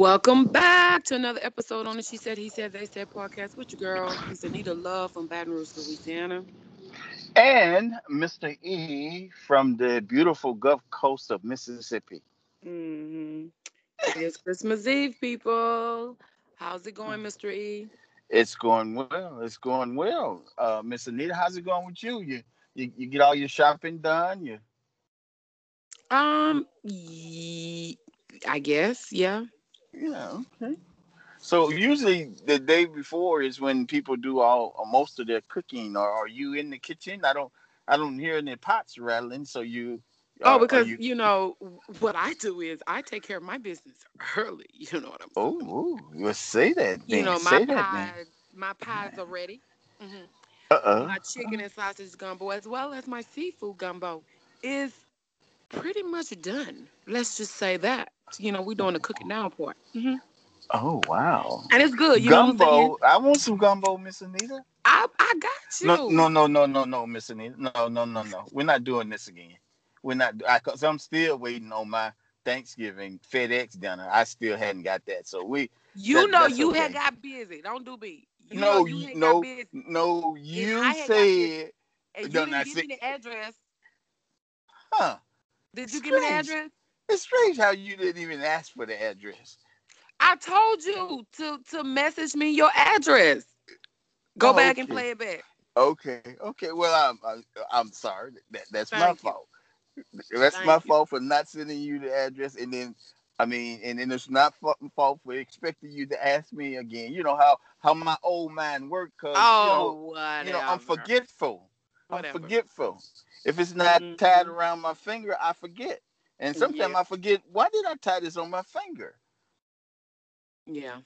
Welcome back to another episode on the She Said, He Said, They Said podcast with your girl, Miss Anita Love from Baton Rouge, Louisiana. And Mr. E from the beautiful Gulf Coast of Mississippi. Mm-hmm. It's Christmas Eve, people. How's it going, Mr. E? It's going well. It's going well. Uh, Miss Anita, how's it going with you? You, you you get all your shopping done? You Um, ye- I guess, yeah. Yeah, okay. So usually the day before is when people do all uh, most of their cooking. Or are you in the kitchen? I don't I don't hear any pots rattling. So you. Oh, are- are because you, you know what I do is I take care of my business early. You know what I'm saying? oh, oh, well, say that. you then. know say my that pies, my pies are ready. hmm Uh uh My chicken and sausage gumbo, as well as my seafood gumbo, is pretty much done. Let's just say that. You know, we're doing the cooking now part, hmm Oh wow. and it's good. You know what I'm gumbo. I want some gumbo, Miss Anita. I I got you. No, no, no, no, no, no, Miss Anita. No, no, no, no. We're not doing this again. We're not. I, cause I'm still waiting on my Thanksgiving FedEx dinner. I still hadn't got that. So we. you that- know you had got busy. Don't do me. You no, know you no, no. You said, And you No, didn't give me the address. huh? Did you give me the address? It's strange how you didn't even ask for the address. I told you to to message me your address. Go Oh, back and play it back. Okay, okay. Well, I'm I'm, sorry. That, that's my you. fault. That's Thank my you. fault for not sending you the address, and then I mean, and then it's not fa- fault for expecting you to ask me again. You know how how my old mind works. cause Oh, you know, you know I'm forgetful. Whatever. I'm forgetful. If it's not Mhm. tied around my finger, I forget. And sometimes Yeah. I forget why did I tie this on my finger? Yeah.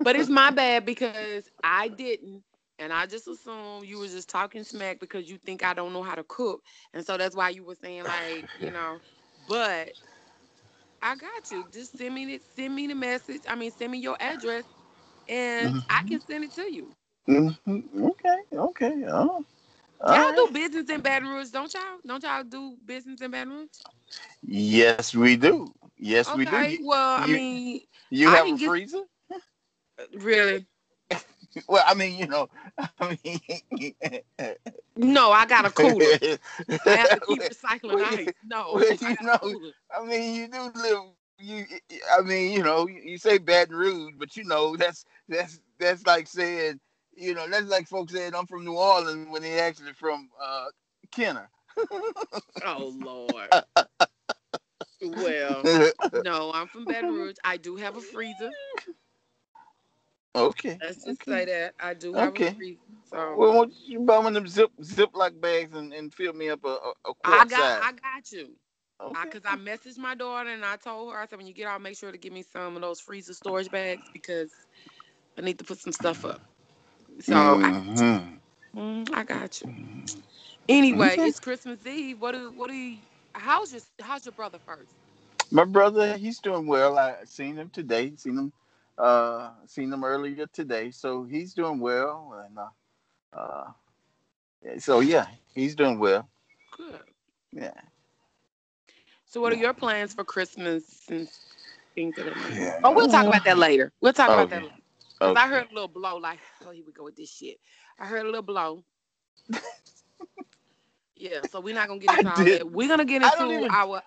But it's my bad because I didn't. And I just assumed you were just talking smack because you think I don't know how to cook. And so that's why you were saying like, you know, but I got you. Just send me the send me the message. I mean send me your address and I can send it to you. Mhm. Okay, okay. Oh. All Y'all right. do business in Baton Rouge, don't y'all? Don't y'all do business in Baton Rouge? Yes, we do. Yes, we do. Okay. You, Well, I you- mean, you I have a get- freezer? really. Well, I mean, you know, I mean, No, I got a cooler. I have to keep recycling well, ice. No, well, I you got know. I mean, you do live. You, I mean, you know, you say Baton Rouge, but you know, that's that's that's like saying, you know, that's like folks saying I'm from New Orleans when they actually from uh, Kenner. Oh Lord. well, no, I'm from Baton Rouge. I do have a freezer. okay. Let's just okay. say that I do have Okay. a freezer. So Well, why don't you buy one of them zip Ziploc bags and, and fill me up a, a, a I got size. I got you. okay. Because I, messaged my daughter and I told her I said when you get out, make sure to give me some of those freezer storage bags because I need to put some stuff up. So I, Mhm. mm, I got you. Anyway, Okay. it's Christmas Eve. What do what do you? How's your How's your brother first? My brother, he's doing well. I seen him today. Seen him, uh, seen him earlier today. So he's doing well, and uh, uh, so yeah, he's doing well. Good. Yeah. So, what are your plans for Christmas and things of that nature? Yeah. Oh, we'll talk about that later. We'll talk about that Okay. Later. Because I heard a little blow, like, oh, here we go with this shit. I heard a little blow. yeah, so we're not gonna get into all that. We're gonna get I don't into even- our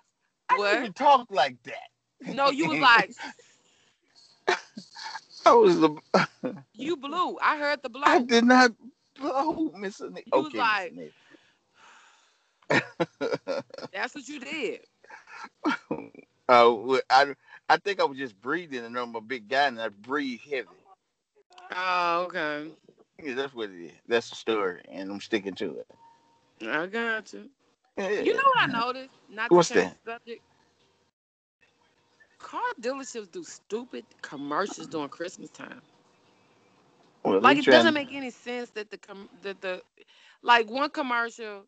I what? didn't talk like that. No, you was like, I was. The, you blew. I heard the blow. I did not blow, Miss. Anita. You was like- That's what you did. Uh, I I think I was just breathing, and I'm a big guy, and I breathe heavy. Oh, okay. Yeah, that's what it is. That's the story, and I'm sticking to it. I got you. Yeah. You know what I noticed? Not What's change the subject. Car dealerships do stupid commercials during Christmas time. Well, Like it doesn't make any sense that the com- that the like one commercial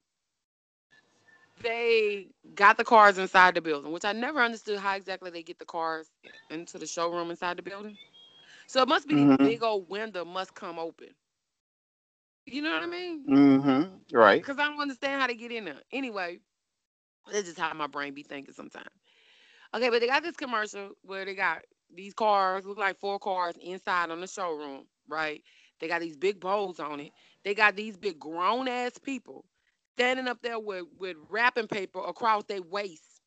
they got the cars inside the building, which I never understood how exactly they get the cars into the showroom inside the building. So it must be Mhm. the big old window must come open. You know what I mean? Mm-hmm. Right. Because I don't understand how they get in there. Anyway, that's just how my brain be thinking sometimes. Okay, but they got this commercial where they got these cars look like four cars inside on the showroom, right? They got these big bowls on it. They got these big grown ass people standing up there with with wrapping paper across their waist,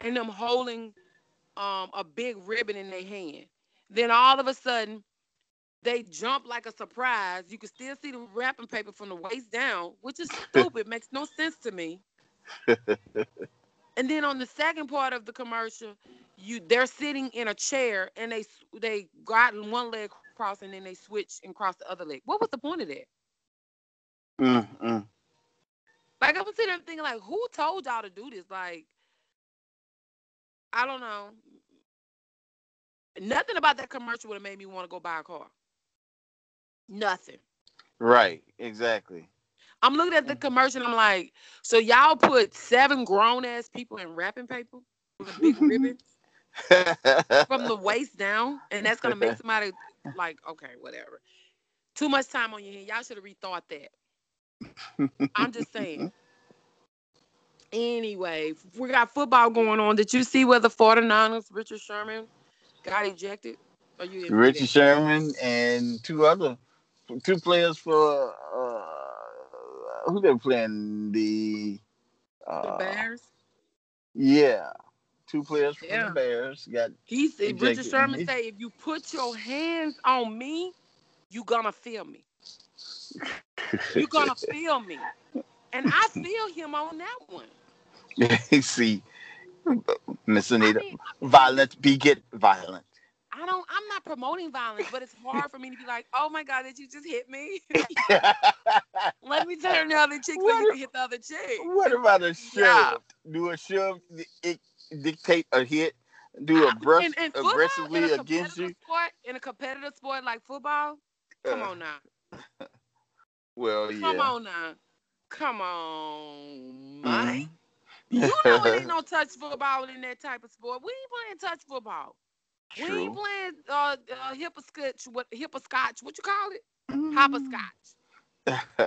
and them holding um a big ribbon in their hand. Then all of a sudden, they jump like a surprise. You can still see the wrapping paper from the waist down, which is stupid. Makes no sense to me. and then on the second part of the commercial, you they're sitting in a chair and they they got one leg crossed and then they switch and cross the other leg. What was the point of that? Mm-mm. Like I was sitting there thinking, like, who told y'all to do this? Like, I don't know. Nothing about that commercial would have made me want to go buy a car. Nothing. Right. Exactly. I'm looking at the commercial. I'm like, so y'all put seven grown ass people in wrapping paper with a big ribbon from the waist down, and that's gonna make somebody like, okay, whatever. Too much time on your hand. Y'all should have rethought that. I'm just saying. Anyway, we got football going on. Did you see where the 49ers, Richard Sherman, got ejected? Are you Richard Sherman and two other two players for uh, who they're playing the uh, the Bears. Yeah, two players for yeah. the Bears got. He said Richard Sherman say if you put your hands on me, you gonna feel me. you gonna feel me, and I feel him on that one. See, Miss Anita, I mean, violence beget violence. I don't. I'm not promoting violence, but it's hard for me to be like, "Oh my God, did you just hit me?" Let me turn the other cheek so you can hit the other cheek. What about a shove? Yeah. Do a shove it dictate a hit? Do a brush in football, aggressively against you? Sport, in a competitive sport like football, come uh, on now. Well, come yeah. Come on now. Come on, Mike. Mm-hmm. You know it ain't no touch football in that type of sport. We ain't playing touch football. True. We ain't playing uh, uh hipperscotch. What hipperscotch? What you call it? Mm. Hopperscotch.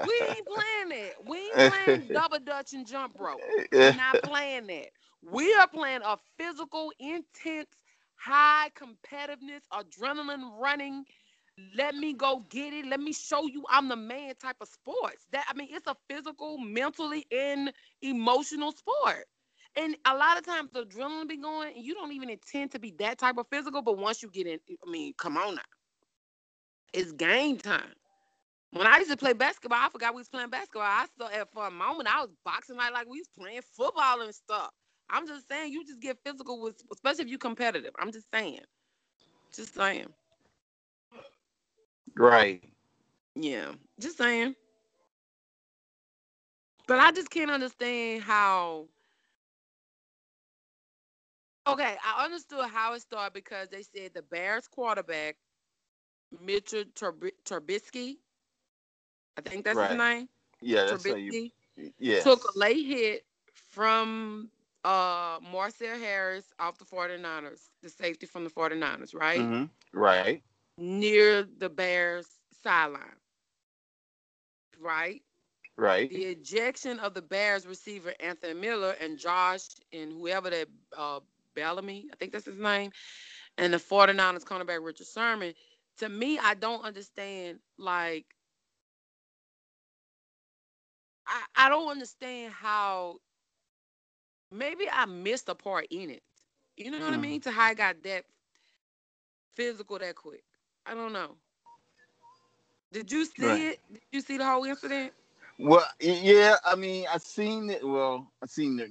we ain't playing that. We ain't playing double dutch and jump rope. We're not playing that. We are playing a physical, intense, high competitiveness, adrenaline running. Let me go get it. Let me show you I'm the man type of sports. That I mean, it's a physical, mentally, and emotional sport. And a lot of times the adrenaline be going, and you don't even intend to be that type of physical. But once you get in, I mean, come on now, it's game time. When I used to play basketball, I forgot we was playing basketball. I saw for a moment I was boxing like like we was playing football and stuff. I'm just saying, you just get physical with, especially if you're competitive. I'm just saying, just saying. Right. Yeah, just saying. But I just can't understand how Okay, I understood how it started because they said the Bears quarterback, Mitchell Trubisky, I think that's right. his name. Yeah, that's Trubisky, you, yeah. Took a late hit from uh Marcel Harris off the 49ers, the safety from the 49ers, right? Mm-hmm. Right. Near the Bears sideline. Right? Right. The ejection of the Bears receiver Anthony Miller and Josh and whoever that uh, Bellamy, I think that's his name, and the 49ers cornerback Richard Sherman. To me, I don't understand like I, I don't understand how maybe I missed a part in it. You know what I hmm. mean? To how I got that physical that quick. I don't know. Did you see right. it? Did you see the whole incident? Well, yeah, I mean, I seen it. Well, I seen the,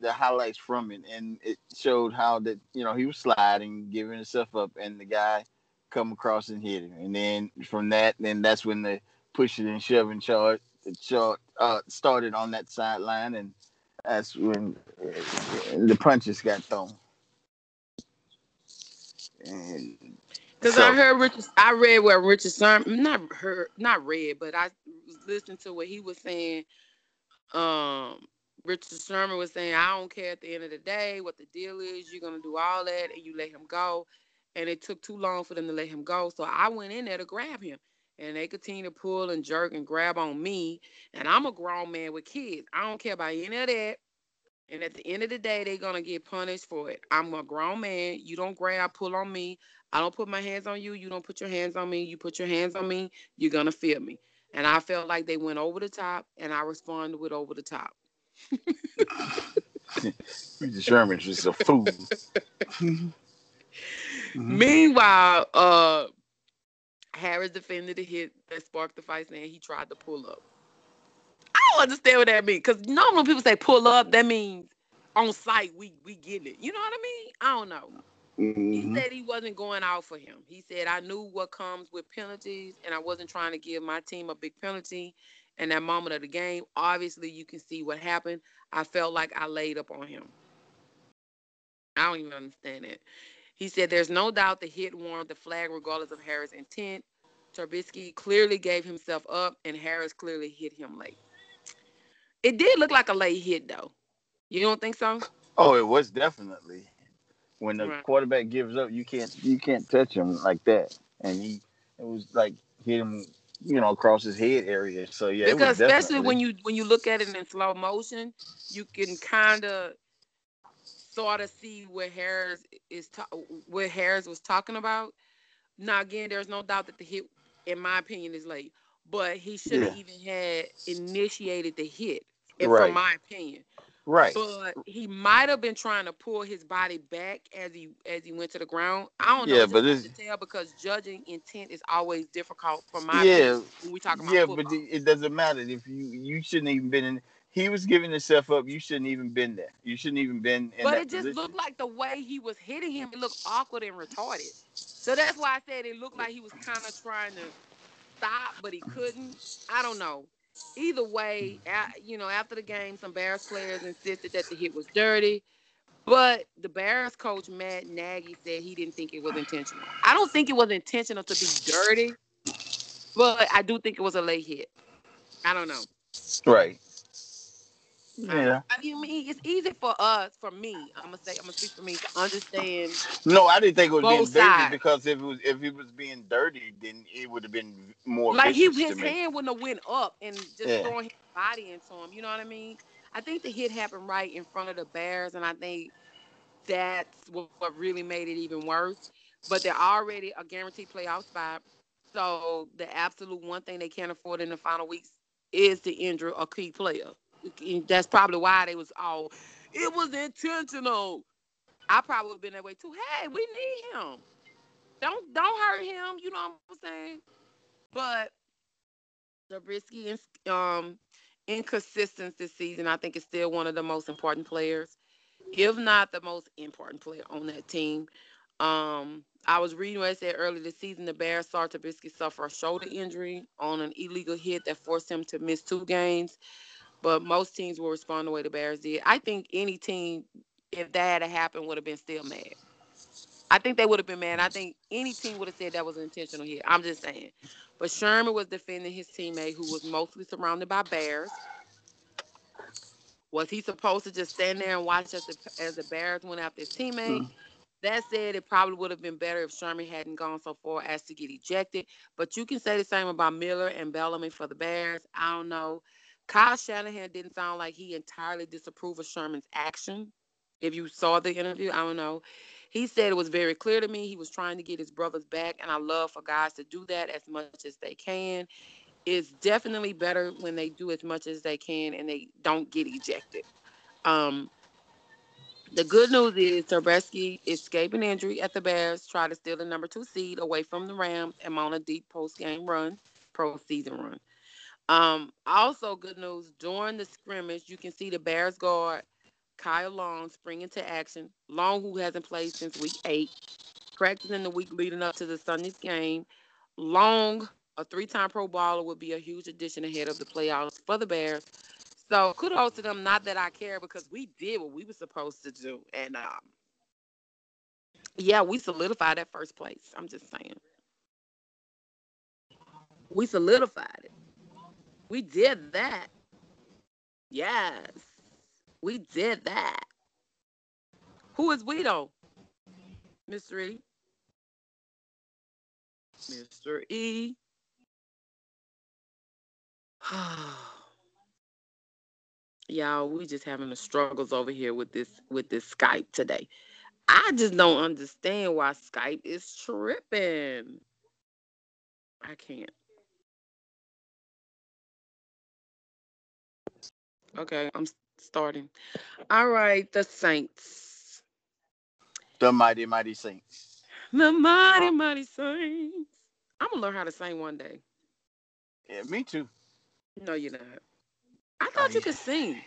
the highlights from it, and it showed how that you know he was sliding, giving himself up, and the guy come across and hit him, and then from that, then that's when the pushing and shoving charge, charge uh, started on that sideline, and that's when uh, the punches got thrown. Because so, I heard Richard, I read where Richard Sherman, not heard, not read, but I listening to what he was saying. Um, Richard Sherman was saying, I don't care at the end of the day what the deal is. You're gonna do all that, and you let him go. And it took too long for them to let him go, so I went in there to grab him. And they continue to pull and jerk and grab on me. And I'm a grown man with kids. I don't care about any of that. And at the end of the day, they're gonna get punished for it. I'm a grown man. You don't grab, pull on me. I don't put my hands on you. You don't put your hands on me. You put your hands on me. You're gonna feel me. And I felt like they went over the top, and I responded with over the top. Mr. Sherman's just a fool. mm-hmm. Meanwhile, uh, Harris defended the hit that sparked the fight, saying he tried to pull up. I don't understand what that means because normally when people say pull up, that means on site we we get it. You know what I mean? I don't know. Mm-hmm. He said he wasn't going out for him. He said I knew what comes with penalties, and I wasn't trying to give my team a big penalty. In that moment of the game, obviously you can see what happened. I felt like I laid up on him. I don't even understand it. He said there's no doubt the hit warranted the flag regardless of Harris' intent. Trubisky clearly gave himself up, and Harris clearly hit him late. It did look like a late hit, though. You don't think so? Oh, it was definitely. When the right. quarterback gives up, you can't you can't touch him like that, and he it was like hit him, you know, across his head area. So yeah, because especially when you when you look at it in slow motion, you can kind of sort of see what Harris is ta- what Harris was talking about. Now again, there's no doubt that the hit, in my opinion, is late, but he should have yeah. even had initiated the hit, right. from my opinion. Right. But he might have been trying to pull his body back as he as he went to the ground. I don't know. Yeah, but it's to tell because judging intent is always difficult for my yeah. When we talk about yeah, football. but it doesn't matter if you you shouldn't even been in he was giving himself up. You shouldn't even been there. You shouldn't even been in But it just position. looked like the way he was hitting him, it looked awkward and retarded. So that's why I said it looked like he was kind of trying to stop, but he couldn't. I don't know. Either way, you know, after the game, some Bears players insisted that the hit was dirty. But the Bears coach Matt Nagy said he didn't think it was intentional. I don't think it was intentional to be dirty, but I do think it was a late hit. I don't know. Right. Yeah. I mean, it's easy for us, for me. I'm gonna say, I'm gonna speak for me to understand. No, I didn't think it was being sides. dirty because if it was if it was being dirty, then it would have been more. Like he, his hand wouldn't have went up and just yeah. throwing his body into him. You know what I mean? I think the hit happened right in front of the Bears, and I think that's what, what really made it even worse. But they're already a guaranteed playoff spot, so the absolute one thing they can't afford in the final weeks is to injure a key player that's probably why they was all. It was intentional. I probably would have been that way too. Hey, we need him. Don't don't hurt him. You know what I'm saying? But the risky um inconsistency this season, I think, is still one of the most important players, if not the most important player on that team. Um, I was reading what I said earlier this season. The Bears saw Trubisky suffer a shoulder injury on an illegal hit that forced him to miss two games but most teams will respond the way the Bears did. I think any team, if that had happened, would have been still mad. I think they would have been mad. I think any team would have said that was an intentional hit. I'm just saying. But Sherman was defending his teammate who was mostly surrounded by Bears. Was he supposed to just stand there and watch as the, as the Bears went after his teammate? Mm. That said, it probably would have been better if Sherman hadn't gone so far as to get ejected. But you can say the same about Miller and Bellamy for the Bears. I don't know. Kyle Shanahan didn't sound like he entirely disapproved of Sherman's action. If you saw the interview, I don't know. He said it was very clear to me he was trying to get his brothers back, and I love for guys to do that as much as they can. It's definitely better when they do as much as they can and they don't get ejected. Um, the good news is Zabreski escaped an injury at the Bears, try to steal the number two seed away from the Rams and on a deep post game run, pro season run. Um, also, good news during the scrimmage, you can see the Bears guard Kyle Long spring into action. Long, who hasn't played since week eight, practicing in the week leading up to the Sunday's game. Long, a three-time Pro Bowler, would be a huge addition ahead of the playoffs for the Bears. So kudos to them. Not that I care because we did what we were supposed to do, and um, yeah, we solidified that first place. I'm just saying, we solidified it. We did that. Yes. We did that. Who is we though? Mr. E. Mr. E. Y'all, we just having the struggles over here with this with this Skype today. I just don't understand why Skype is tripping. I can't. Okay, I'm starting. All right, the Saints. The mighty, mighty saints. The mighty, uh-huh. mighty Saints. I'm gonna learn how to sing one day. Yeah, me too. No, you're not. I oh, thought you could sing.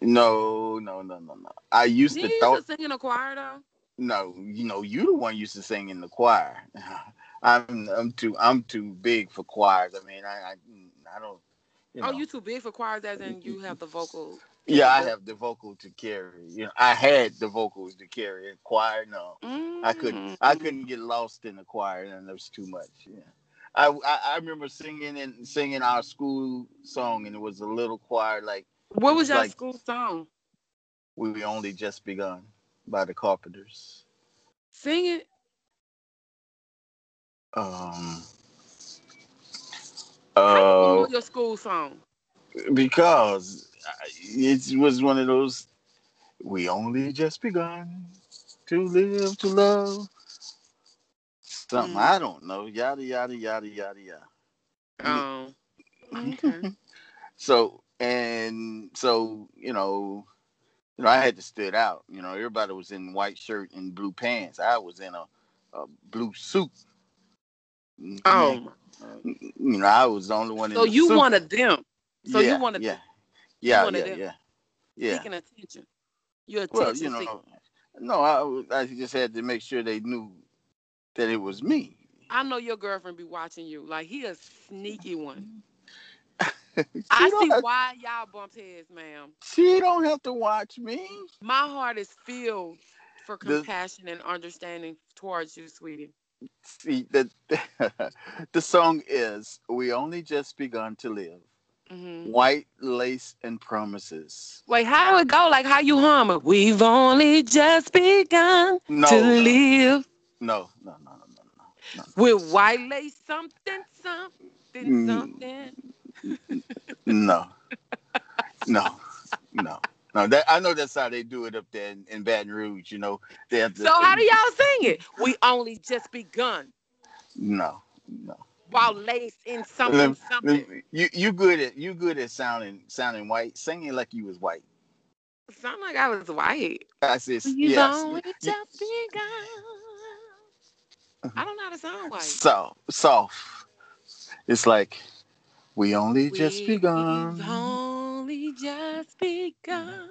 No, no, no, no, no. I used You to used thought. to sing in a choir though. No, you know, you the one used to sing in the choir. I'm, I'm too, I'm too big for choirs. I mean, I, I, I don't. You know. Oh, you too big for choirs, as in you have the vocal. Yeah, I have the vocal to carry. You know, I had the vocals to carry. In choir, no, I couldn't. I Mm. couldn't get lost in the choir, and there was too much. Yeah, I, I, I remember singing and singing our school song, and it was a little choir like What was It's your like- school song? "We Only Just Begun" by the Carpenters. Sing it. Um, How you uh, know your school song? because it was one of those. We only just begun to live to love. Something Mm. I don't know. Yada yada yada yada yada. Um. Okay. So and so you know, you know I had to stood out. You know everybody was in white shirt and blue pants. I was in a, a blue suit. Oh. You know I was the only one So the you suit. wanted them So you wanted yeah, them. yeah, wanted yeah, them. yeah, yeah. seeking attention. You're attention Well, you know, no, I, I just had to make sure they knew that it was me. I know your girlfriend be watching you. Like he a sneaky one. I see have, why y'all bumped heads, ma'am. she don't have to watch me. My heart is filled for The- compassion and understanding towards you, sweetie. See, the the song is "We Only Just Begun to Live." hmm White lace and promises. Wait, how it go? Like how you hum it? We've only just begun No, to live no, no, no, no, no, no. with white lace, something, something, Mm. something. No, no, no, no. That I know that's how they do it up there in, in Baton Rouge. You know, they have to. So how do y'all sing it? We only just begun. No, no. While lace in something, Lem- something. lem- You you good at you good at sounding sounding white, singing like you was white. Sound like I was white. I said We've yes. only y- just begun. I don't know how to sound white. soft, soft. It's like we only just We've begun. Only just begun.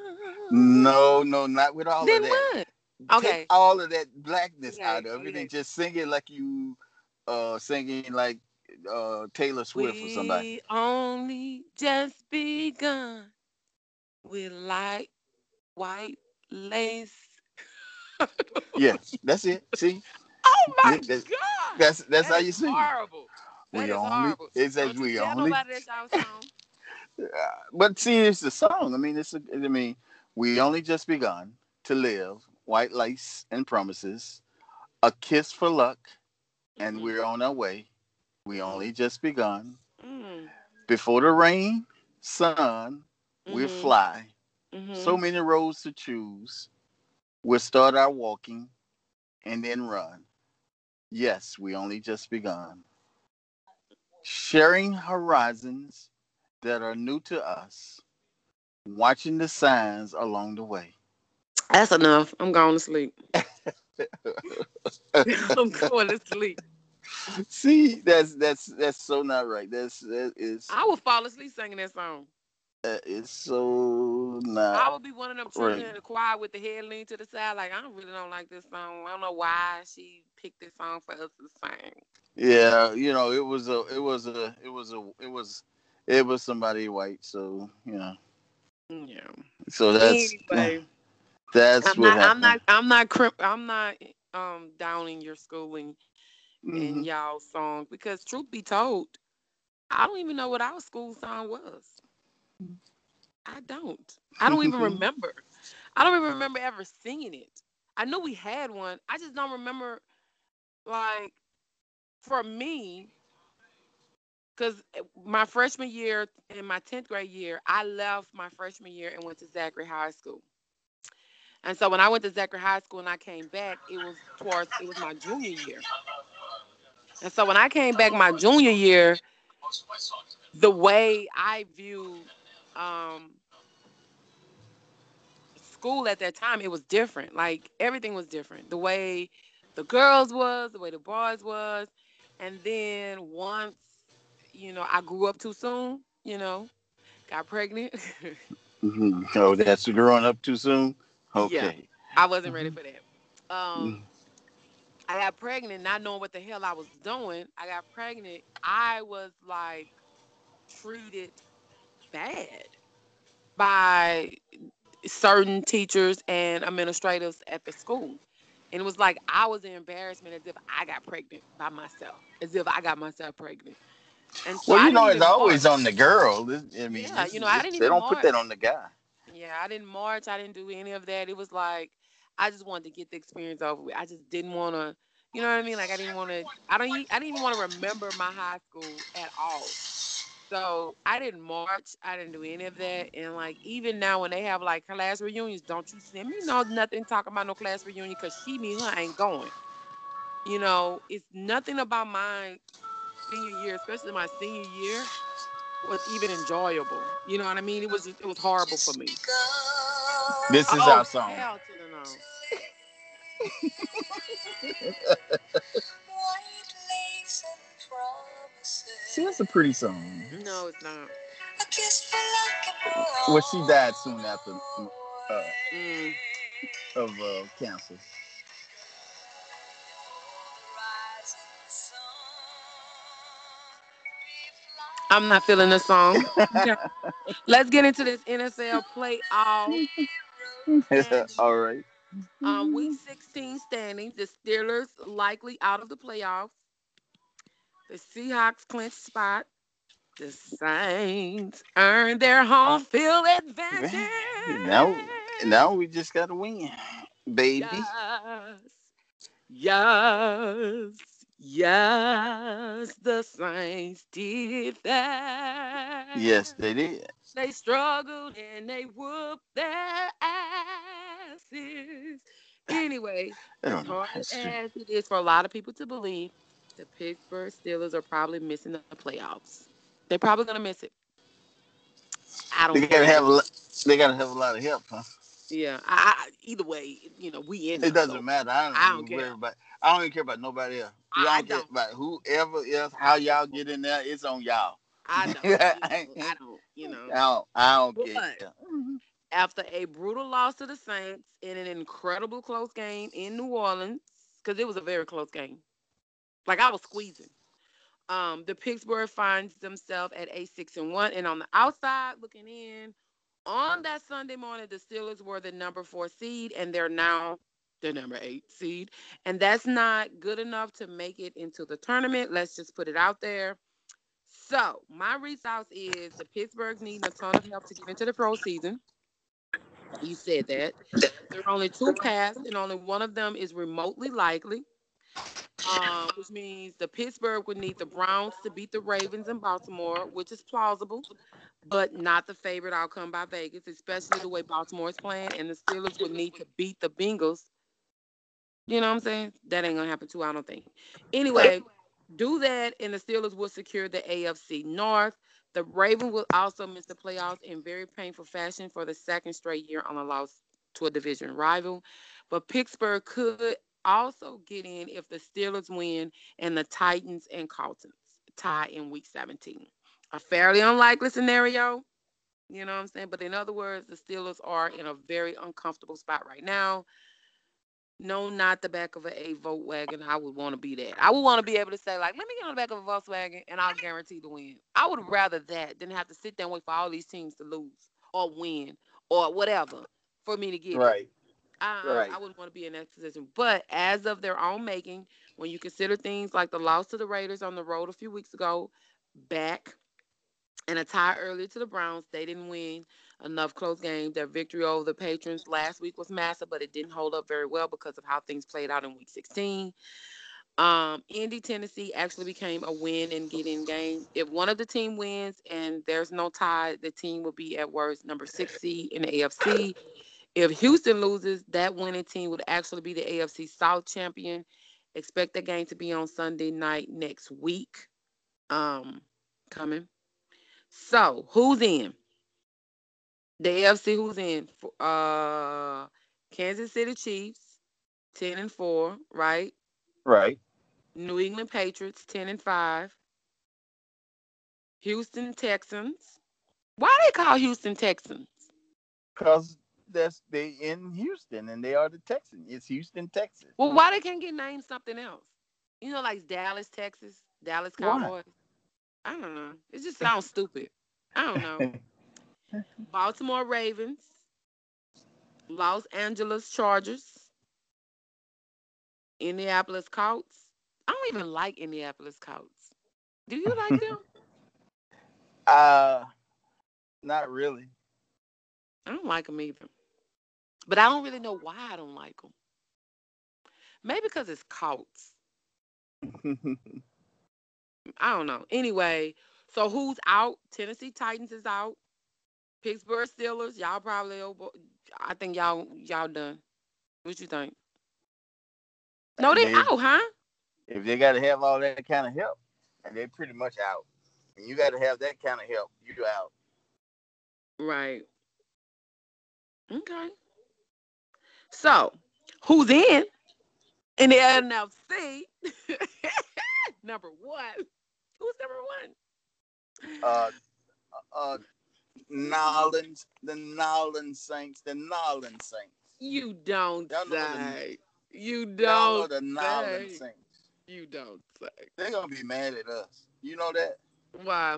No, no, not with all Then of that. what? Take Okay. all of that blackness out of it and just sing it like you uh singing like uh Taylor Swift or somebody. We only just begun with light white lace. Yeah, that's it. See, Oh my Yeah, that's- god. that's that's how That you sing. Horrible. We only horrible. it says we only but see, it's the song. I mean, it's a, I mean, we only just begun to live. White lace and promises, a kiss for luck, and Mhm. we're on our way. We only just begun. Mm, Before the rain, sun, we'll mhm, fly. mhm. So many roads to choose. We'll start our walking and then run. Yes, we only just begun. Sharing horizons that are new to us, watching the signs along the way. That's enough. I'm going to sleep. I'm going to sleep. See, that's that's that's so not right. That's that is I would fall asleep singing that song. that is so not. I would be one of them children right. in the choir with the head leaned to the side, like I really don't like this song. I don't know why she picked this song for us to sing. Yeah, you know, it was a, it was a, it was a, it was, it was somebody white. So you know, Yeah. so that's anyway, that's I'm what not, I'm not. I'm not. Crimp, I'm not. Um, downing your schooling Mhm. and y'all song because truth be told, I don't even know what our school song was. I don't. I don't even remember. I don't even remember ever singing it. I know we had one. I just don't remember. Like, for me, because my freshman year in my 10th grade year, I left my freshman year and went to Zachary High School. And so when I went to Zachary High School and I came back, it was towards it was my junior year. And so when I came back my junior year, the way I viewed um, school at that time, it was different. Like everything was different. The way the girls was, the way the boys was. And then once, you know, I grew up too soon, you know, got pregnant. mm-hmm. Oh, that's growing up too soon? Okay. Yeah, I wasn't ready mm-hmm. for that. Um. I got pregnant, not knowing what the hell I was doing. I got pregnant. I was like treated bad by certain teachers and administrators at the school. And it was like I was an embarrassment as if I got pregnant by myself, as if I got myself pregnant. And so well, you know, it's always march. on the girl. I mean, yeah, you know, I didn't. They don't march. put that on the guy. Yeah, I didn't march. I didn't do any of that. It was like I just wanted to get the experience over with. I just didn't want to, you know what I mean? Like I didn't want to. I don't. I didn't even want to remember my high school at all. So I didn't march. I didn't do any of that. And like even now when they have like class reunions, don't you send me no nothing talking about no class reunion because she me her ain't going. You know, it's nothing about my senior year, especially my senior year, was even enjoyable. You know what I mean? It was it was horrible for me. This is oh, our song. Hell to the no. See, that's a pretty song. No, it's not. Well, she died soon after uh, mm. of uh, cancer. I'm not feeling the song. Let's get into this NFL playoff. All right. Um, week 16 standings. The Steelers likely out of the playoffs. The Seahawks clinch spot. The Saints earn their home field advantage. Now, now we just got to win, baby. Yes. Yes. Yes, the Saints did that. Yes, they did. They struggled and they whooped their asses. Anyway, as hard as it is for a lot of people to believe, the Pittsburgh Steelers are probably missing the playoffs. They're probably gonna miss it. I don't. They gotta have. A, they gotta have a lot of help, huh? Yeah. I, I either way, you know, we in. It doesn't so matter. I don't, I don't care about. I don't even care about nobody else. I don't, care about whoever else. How y'all get in there? It's on y'all. I know. you know I don't. You know. I don't. I don't but, care. After a brutal loss to the Saints in an incredible close game in New Orleans, because it was a very close game. Like I was squeezing. Um, the Pittsburgh finds themselves at a six and one, and on the outside looking in, on that Sunday morning, the Steelers were the number four seed, and they're now the number eight seed, and that's not good enough to make it into the tournament. Let's just put it out there. So my resource is the Pittsburgh need a ton of help to get into the pro season. You said that. There are only two paths, and only one of them is remotely likely um, which means the Pittsburgh would need the Browns to beat the Ravens in Baltimore, which is plausible, but not the favorite outcome by Vegas, especially the way Baltimore is playing. And the Steelers would need to beat the Bengals. You know what I'm saying? That ain't gonna happen too, I don't think. Anyway, do that, and the Steelers will secure the AFC North. The Ravens will also miss the playoffs in very painful fashion for the second straight year on a loss to a division rival. But Pittsburgh could also get in if the Steelers win and the Titans and Colts tie in week 17. A fairly unlikely scenario, you know what I'm saying? But in other words, the Steelers are in a very uncomfortable spot right now. No, not the back of a, Volkswagen. I would want to be that. I would want to be able to say, like, let me get on the back of a Volkswagen and I'll guarantee the win. I would rather that than have to sit there and wait for all these teams to lose or win or whatever for me to get right. Right. I wouldn't want to be in that position. But as of their own making, when you consider things like the loss to the Raiders on the road a few weeks ago, back, and a tie earlier to the Browns, they didn't win enough close games. Their victory over the Patriots last week was massive, but it didn't hold up very well because of how things played out in Week 16. Um, Indy, Tennessee actually became a win and get in game. If one of the team wins and there's no tie, the team will be at worst number six seed in the AFC. If Houston loses, that winning team would actually be the AFC South champion. Expect the game to be on Sunday night next week. Um, coming. So who's in? The AFC who's in? Uh, Kansas City Chiefs, ten and four, right? Right. New England Patriots, 10 and 5. Houston Texans. Why they call Houston Texans? Because that's they in Houston and they are the Texans. It's Houston, Texas. Well, why they can't get named something else? You know, like Dallas, Texas, Dallas Cowboys. I don't know. It just sounds stupid. I don't know. Baltimore Ravens, Los Angeles Chargers, Indianapolis Colts. I don't even like Indianapolis Colts. Do you like them? Uh, not really. I don't like them either. But I don't really know why I don't like them. Maybe because it's Colts. I don't know. Anyway, so who's out? Tennessee Titans is out. Pittsburgh Steelers, y'all probably. I think y'all y'all done. What you think? No, they, they out, huh? If they got to have all that kind of help, and they're pretty much out. And you got to have that kind of help, you out. Right. Okay. So, who's in? In the NFC, number one. Who's number one? Uh, uh, Nolans, the Nolans Saints, the Nolans Saints. You don't say. You don't. the Nolans Saints. You don't say. They're gonna be mad at us. You know that? Why?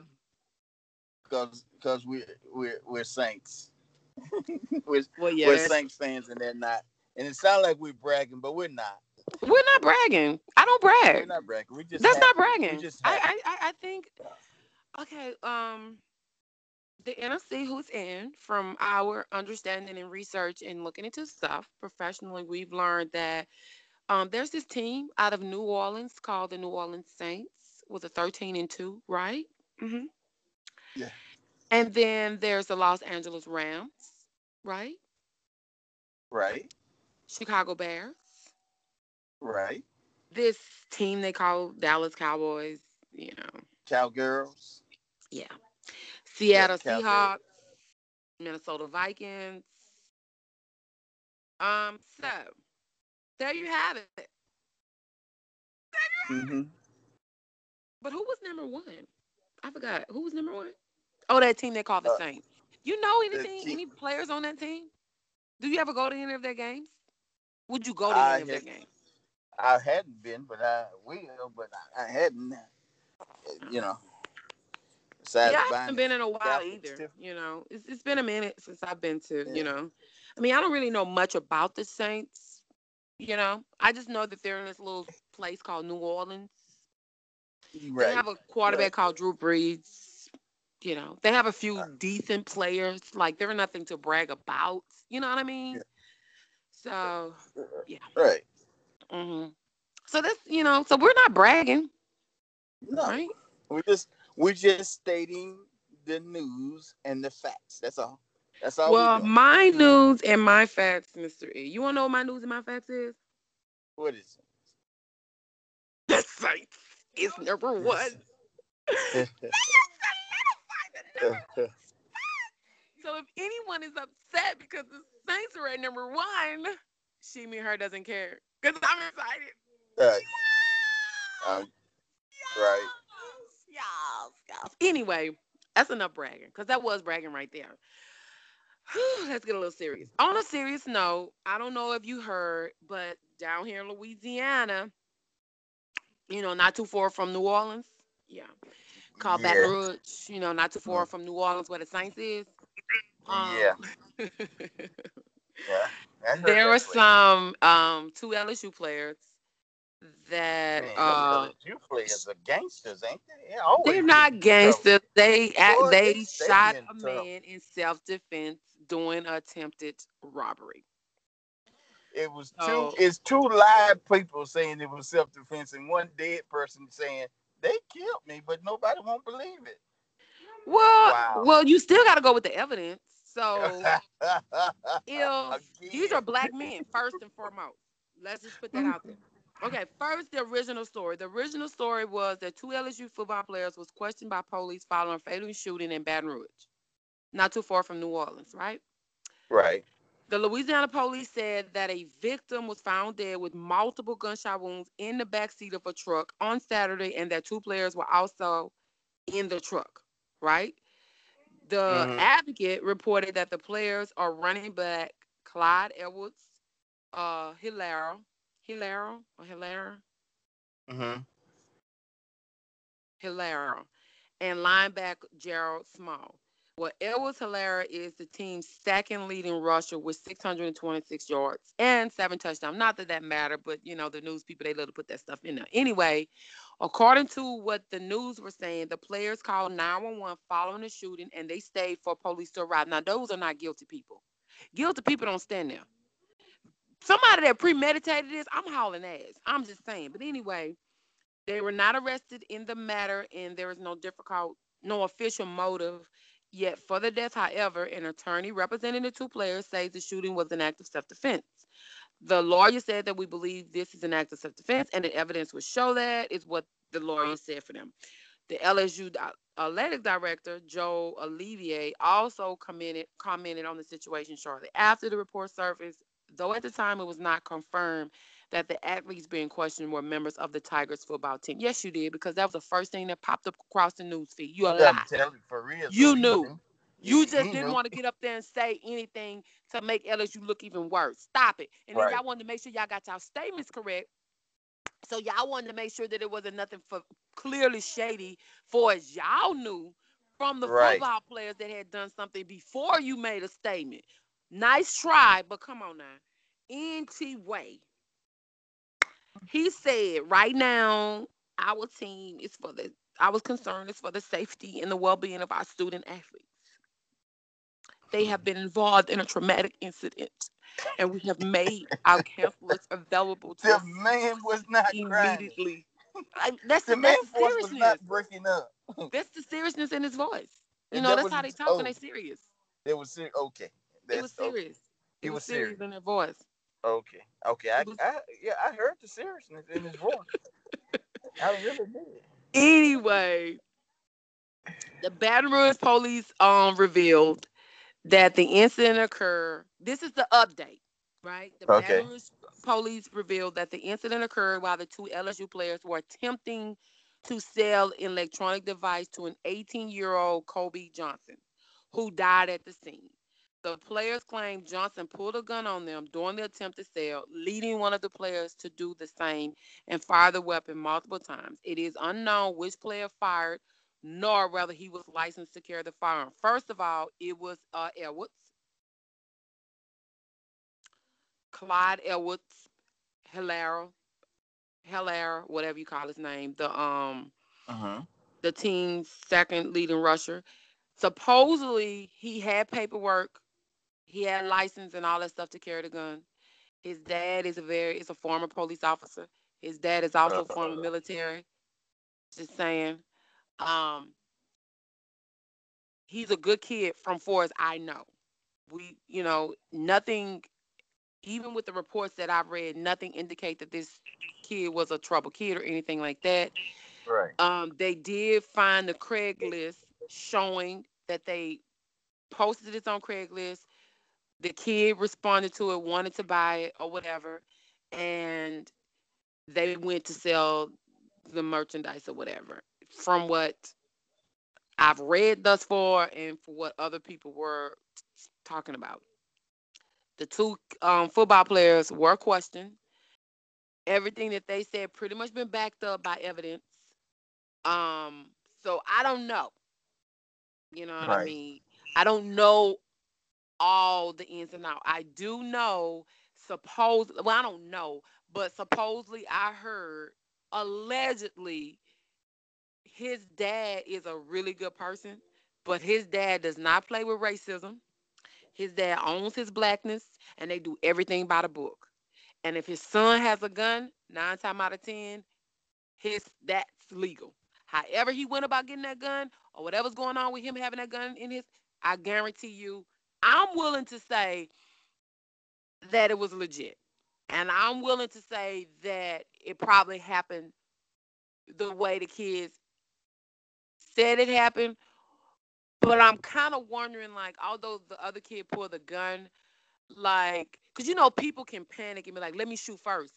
Because because we we're we're Saints. we're well, yeah, we're Saints fans and they're not. And it sounds like we're bragging, but we're not. We're not bragging. I don't brag. We're not bragging. We just that's happy. not bragging. Just I, I I think okay. Um, the NFC who's in from our understanding and research and looking into stuff professionally, we've learned that um, there's this team out of New Orleans called the New Orleans Saints with a 13 and 2, right? Mm-hmm. Yeah. And then there's the Los Angeles Rams, right? Right. Chicago Bears. Right. This team they call Dallas Cowboys, you know. Cowgirls. Yeah. Seattle yeah, Seahawks, Minnesota Vikings. Um, so there you have it. There you have mm-hmm. it. But who was number one? I forgot. Who was number one? Oh, that team they call the uh, Saints. You know anything? Any players on that team? Do you ever go to any of their games? Would you go to any of their games? I hadn't been, but I will. But I, I hadn't. You know. yeah, I haven't been in a while either. You know, it's, it's been a minute since I've been to. Yeah. You know, I mean, I don't really know much about the Saints. You know, I just know that they're in this little place called New Orleans. Right. They have a quarterback right. called Drew Brees. You know, they have a few uh, decent players. Like they're nothing to brag about. You know what I mean? Yeah. So, yeah. Right. Mhm. So that's you know, so we're not bragging. No. Right. We just we're just stating the news and the facts. That's all. That's all. Well, my news and my facts, Mr. E. You want to know what my news and my facts is? What is it? The Saints is number one. so if anyone is upset because the Saints are at number one, she, me, her doesn't care because I'm excited. Right. Um, right. Yes. Anyway, that's enough bragging because that was bragging right there. let's get a little serious. On a serious note, I don't know if you heard, but down here in Louisiana, you know, not too far from New Orleans, yeah, called yeah. Baton Rouge, you know, not too far mm. from New Orleans where the Saints is. Um, yeah. yeah. There were some um, two LSU players that Man, uh, you players are gangsters, ain't they? Yeah, they're not gangsters. They they shot a man in self defense doing attempted robbery. It was two. Oh. It's two live people saying it was self defense, and one dead person saying they killed me, but nobody won't believe it. Well, wow. well, you still got to go with the evidence. So, if these are black men first and foremost, let's just put that mm. out there. Okay, first the original story. The original story was that two LSU football players was questioned by police following a fatal shooting in Baton Rouge, not too far from New Orleans, right? Right. The Louisiana police said that a victim was found dead with multiple gunshot wounds in the back seat of a truck on Saturday, and that two players were also in the truck, right? The mm-hmm. advocate reported that the players are running back Clyde Edwards, uh, Helaire, Helaire or Helaire? Mm-hmm. Helaire. And linebacker Jared Small. Well, Edwards Helaire is the team's second leading rusher with 626 yards and seven touchdowns. Not that that matter, but you know the news people they love to put that stuff in there. Anyway, according to what the news were saying, the players called 911 following the shooting, and they stayed for police to arrive. Now those are not guilty people. Guilty people don't stand there somebody that premeditated this, I'm hauling ass. I'm just saying. But anyway, they were not arrested in the matter, and there is no difficult, no official motive yet for the death. However, an attorney representing the two players says the shooting was an act of self-defense. The lawyer said that we believe this is an act of self-defense, and the evidence would show that. Is what the lawyer said for them. The LSU athletic director Joe Alleva also commented commented on the situation shortly after the report surfaced though at the time it was not confirmed that the athletes being questioned were members of the Tigers football team. Yes, you did, because that was the first thing that popped up across the news feed. You a lie. For real. You knew. You mm-hmm. just didn't want to get up there and say anything to make LSU look even worse. Stop it. And right. then y'all wanted to make sure y'all got y'all statements correct. So y'all wanted to make sure that it wasn't nothing for clearly shady for as y'all knew from the right. football players that had done something before you made a statement. Nice try, but come on now. NT Way. He said right now our team is for the I was concerned is for the safety and the well-being of our student athletes. They have been involved in a traumatic incident, and we have made our counselors available to the man was not immediately. Like, that's the, man was not breaking up. that's the seriousness in his voice. You and know, that that's how they talk oh, when they're serious. It was ser- okay. That's, it was serious. Okay. It, was, was serious. serious in their voice. Okay. Okay. I, was... I, yeah, I heard the seriousness in his voice. I really did. Anyway, the Baton Rouge police um revealed that the incident occurred. This is the update, right? The okay. Baton Rouge police revealed that the incident occurred while the two LSU players were attempting to sell an electronic device to an 18-year-old Kobe Johnson, who died at the scene. The players claim Johnson pulled a gun on them during the attempt to sell, leading one of the players to do the same and fire the weapon multiple times. It is unknown which player fired, nor whether he was licensed to carry the firearm. First of all, it was uh, Edwards, Clyde Edwards, Helaire, Helaire, whatever you call his name, the um, uh-huh. the team's second leading rusher. Supposedly, he had paperwork he had license and all that stuff to carry the gun. His dad is a very is a former police officer. His dad is also former military. Just saying. Um he's a good kid from far as I know. We, you know, nothing even with the reports that I've read, nothing indicate that this kid was a trouble kid or anything like that. Right. Um, they did find the Craigslist showing that they posted this on Craigslist the kid responded to it, wanted to buy it or whatever, and they went to sell the merchandise or whatever. From what I've read thus far, and for what other people were talking about, the two um, football players were questioned. Everything that they said pretty much been backed up by evidence. Um, so I don't know. You know what right. I mean? I don't know all the ins and outs. I do know, suppose well, I don't know, but supposedly I heard allegedly his dad is a really good person, but his dad does not play with racism. His dad owns his blackness and they do everything by the book. And if his son has a gun, nine times out of ten, his that's legal. However he went about getting that gun or whatever's going on with him having that gun in his, I guarantee you, I'm willing to say that it was legit. And I'm willing to say that it probably happened the way the kids said it happened. But I'm kind of wondering, like, although the other kid pulled the gun, like, because you know, people can panic and be like, let me shoot first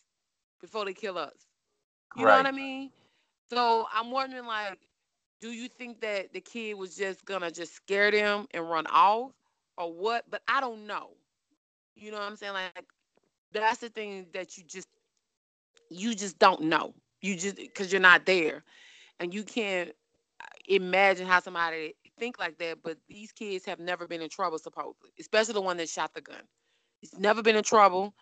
before they kill us. You right. know what I mean? So I'm wondering, like, do you think that the kid was just gonna just scare them and run off, or what? But I don't know. You know what I'm saying? Like, that's the thing that you just you just don't know. You just because you're not there, and you can't imagine how somebody think like that. But these kids have never been in trouble, supposedly, especially the one that shot the gun. He's never been in trouble.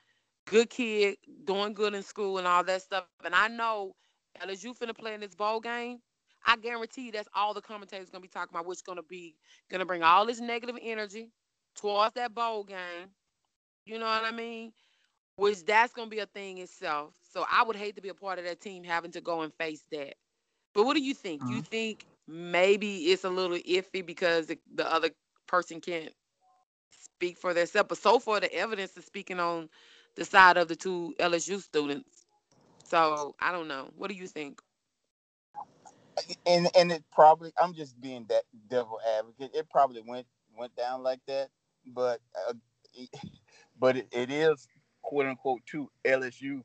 Good kid, doing good in school and all that stuff. And I know LSU finna play in this bowl game. I guarantee you that's all the commentators gonna be talking about, which gonna be gonna bring all this negative energy towards that bowl game. You know what I mean? Which that's gonna be a thing itself. So I would hate to be a part of that team having to go and face that. But what do you think? Mm-hmm. You think maybe it's a little iffy because the, the other person can't speak for themselves. But so far, the evidence is speaking on the side of the two LSU students. So I don't know. What do you think? And and it probably I'm just being that devil advocate. It probably went went down like that, but uh, but it, it is quote unquote to LSU,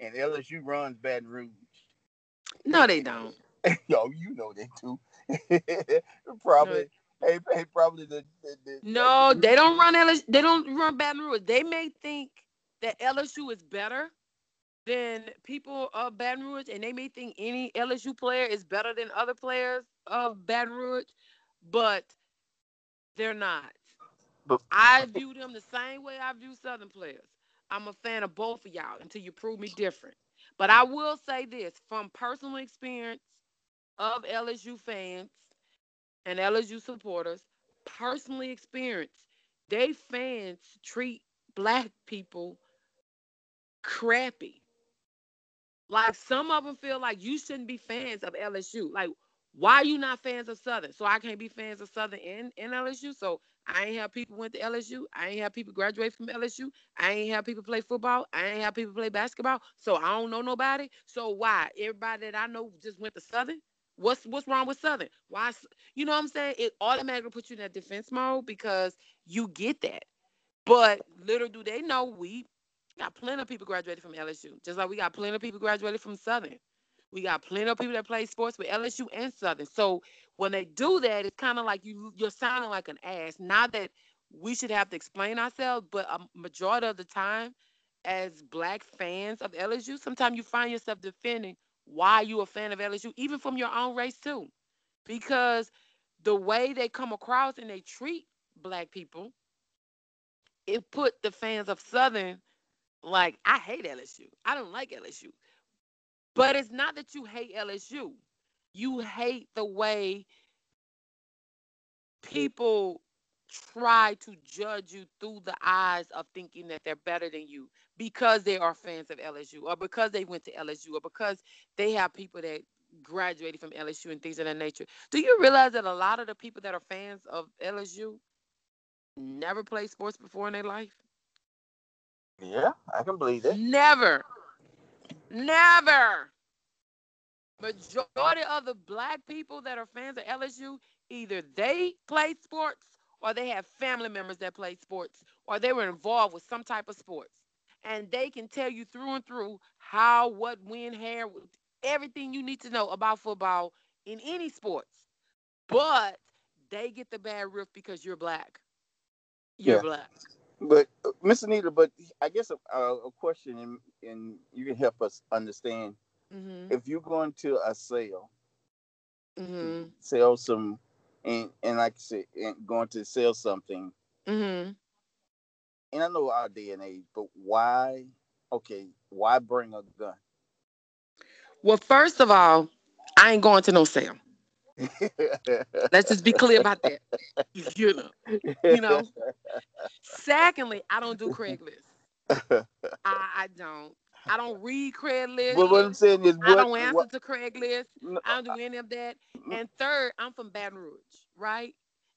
and LSU runs Baton Rouge. No, they don't. Yo, you know they do. probably hey, hey, probably the, the, the No, they don't run LSU. They don't run Baton Rouge. They may think that LSU is better than people of Baton Rouge, and they may think any LSU player is better than other players of Baton Rouge, but they're not. But I view them the same way I view Southern players. I'm a fan of both of y'all until you prove me different. But I will say this from personal experience of LSU fans and LSU supporters personally experienced they fans treat black people crappy. Like some of them feel like you shouldn't be fans of LSU. Like, why are you not fans of Southern? So I can't be fans of Southern in, in LSU. So I ain't have people went to LSU. I ain't have people graduate from LSU. I ain't have people play football. I ain't have people play basketball. So I don't know nobody. So why? Everybody that I know just went to Southern. What's what's wrong with Southern? Why? You know what I'm saying? It automatically puts you in that defense mode because you get that. But little do they know, we got plenty of people graduated from LSU, just like we got plenty of people graduated from Southern. We got plenty of people that play sports with LSU and Southern. So when they do that, it's kind of like you you're sounding like an ass. Not that we should have to explain ourselves, but a majority of the time, as black fans of LSU, sometimes you find yourself defending why you a fan of LSU, even from your own race too, because the way they come across and they treat black people, it put the fans of Southern like I hate LSU. I don't like LSU. But it's not that you hate LSU. You hate the way people try to judge you through the eyes of thinking that they're better than you because they are fans of LSU or because they went to LSU or because they have people that graduated from LSU and things of that nature. Do you realize that a lot of the people that are fans of LSU never played sports before in their life? Yeah, I can believe that. Never. Never. Majority of the black people that are fans of LSU, either they played sports or they have family members that played sports or they were involved with some type of sports. And they can tell you through and through how, what, when, hair, everything you need to know about football in any sports. But they get the bad riff because you're black. You're yeah. black. But uh, Miss Anita, but I guess a, a question, and, and, you can help us understand. Mm-hmm. If you're going to a sale, mm-hmm. sell some, and and like I said, and going to sell something, mm-hmm. and I know our day and age, but why? Okay, why bring a gun? Well, first of all, I ain't going to no sale. Let's just be clear about that. You know, you know. Secondly, I don't do Craigslist. I, I don't. I don't read Craigslist. But what I'm saying is, I don't answer what- to Craigslist. no, I uh, don't do any of that. Uh, mm. And third, I'm from Baton Rouge, right?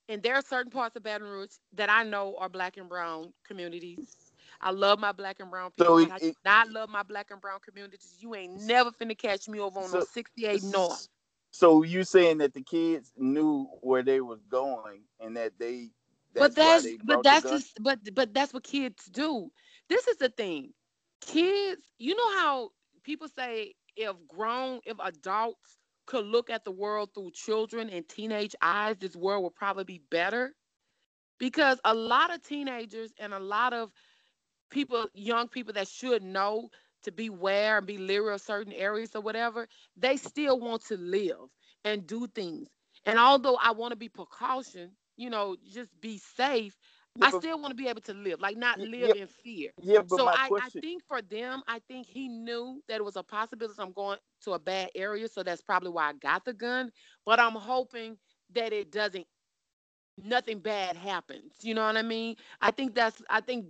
And there are certain parts of Baton Rouge that I know are black and brown communities. I love my black and brown people. So but I do not love my black and brown communities. You ain't never finna catch me over on So- no 68 North. So you saying that the kids knew where they was going and that they but that's they but that's just but but that's what kids do. This is the thing. Kids, you know how people say if grown, if adults could look at the world through children and teenage eyes, this world would probably be better. Because a lot of teenagers and a lot of people, young people that should know to beware and be leery of certain areas or whatever, they still want to live and do things. And although I want to be precaution, you know, just be safe, Yeah, I but- still want to be able to live, like not live yep. in fear. yeah, but So I, I think for them, I think he knew that it was a possibility I'm going to a bad area. So that's probably why I got the gun. But I'm hoping that it doesn't nothing bad happens. You know what I mean? I think that's I think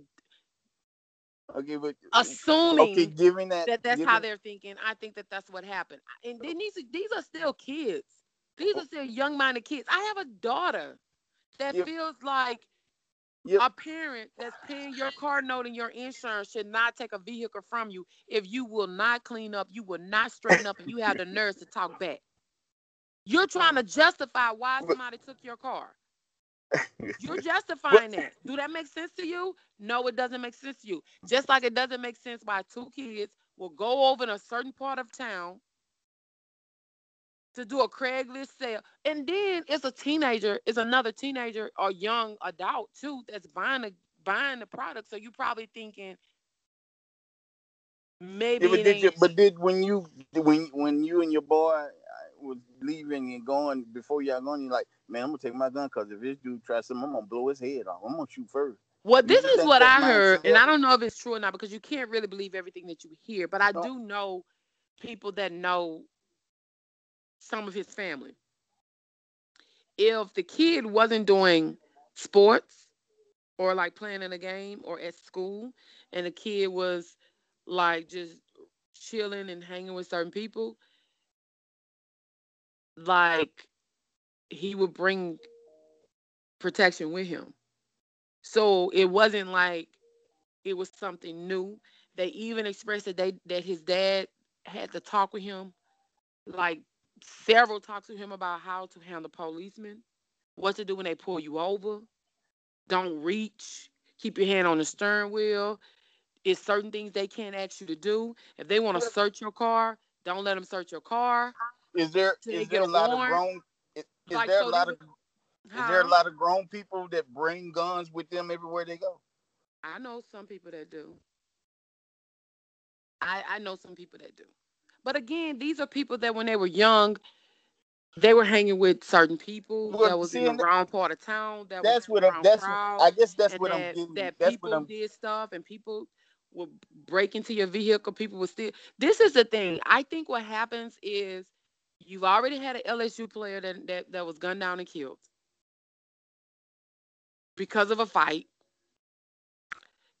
okay, but assuming okay, giving that, that that's how they're thinking. I think that that's what happened. And then these these are still kids. These oh. are still young-minded kids. I have a daughter that Yep. feels like Yep. a parent that's paying your car note and your insurance should not take a vehicle from you if you will not clean up, you will not straighten up, and you have the nerves to talk back. You're trying to justify why somebody took your car. You're justifying that. Do that make sense to you? No, it doesn't make sense to you. Just like it doesn't make sense why two kids will go over in a certain part of town to do a Craigslist sale. And then it's a teenager, it's another teenager or young adult too that's buying the buying the product. So you're probably thinking maybe Yeah, but did you, but did when you when when you and your boy uh, was leaving and going before y'all going, you're like, man, I'm gonna take my gun because if this dude tries something, I'm gonna blow his head off. I'm gonna shoot first. Well, this is what I heard, and I don't know if it's true or not because you can't really believe everything that you hear. But I No. do know people that know some of his family. If the kid wasn't doing sports or like playing in a game or at school, and the kid was like just chilling and hanging with certain people, like he would bring protection with him. So it wasn't like it was something new. They even expressed that they that his dad had to talk with him, like several talks with him about how to handle policemen, what to do when they pull you over, don't reach, keep your hand on the steering wheel. It's certain things they can't ask you to do. If they want to search your car, don't let them search your car. Is there is there a a lot of grown? Is, is Like, there so a lot of is there a lot of grown people that bring guns with them everywhere they go? I know some people that do. I I know some people that do. But again, these are people that when they were young, they were hanging with certain people Well, that was see, in the wrong part of town. That That's was what I'm. That's crowds, I guess that's what that, I'm getting. that That's people what I'm. did stuff and people would break into your vehicle. People would steal. This is the thing. I think what happens is you've already had an LSU player that that, that was gunned down and killed because of a fight.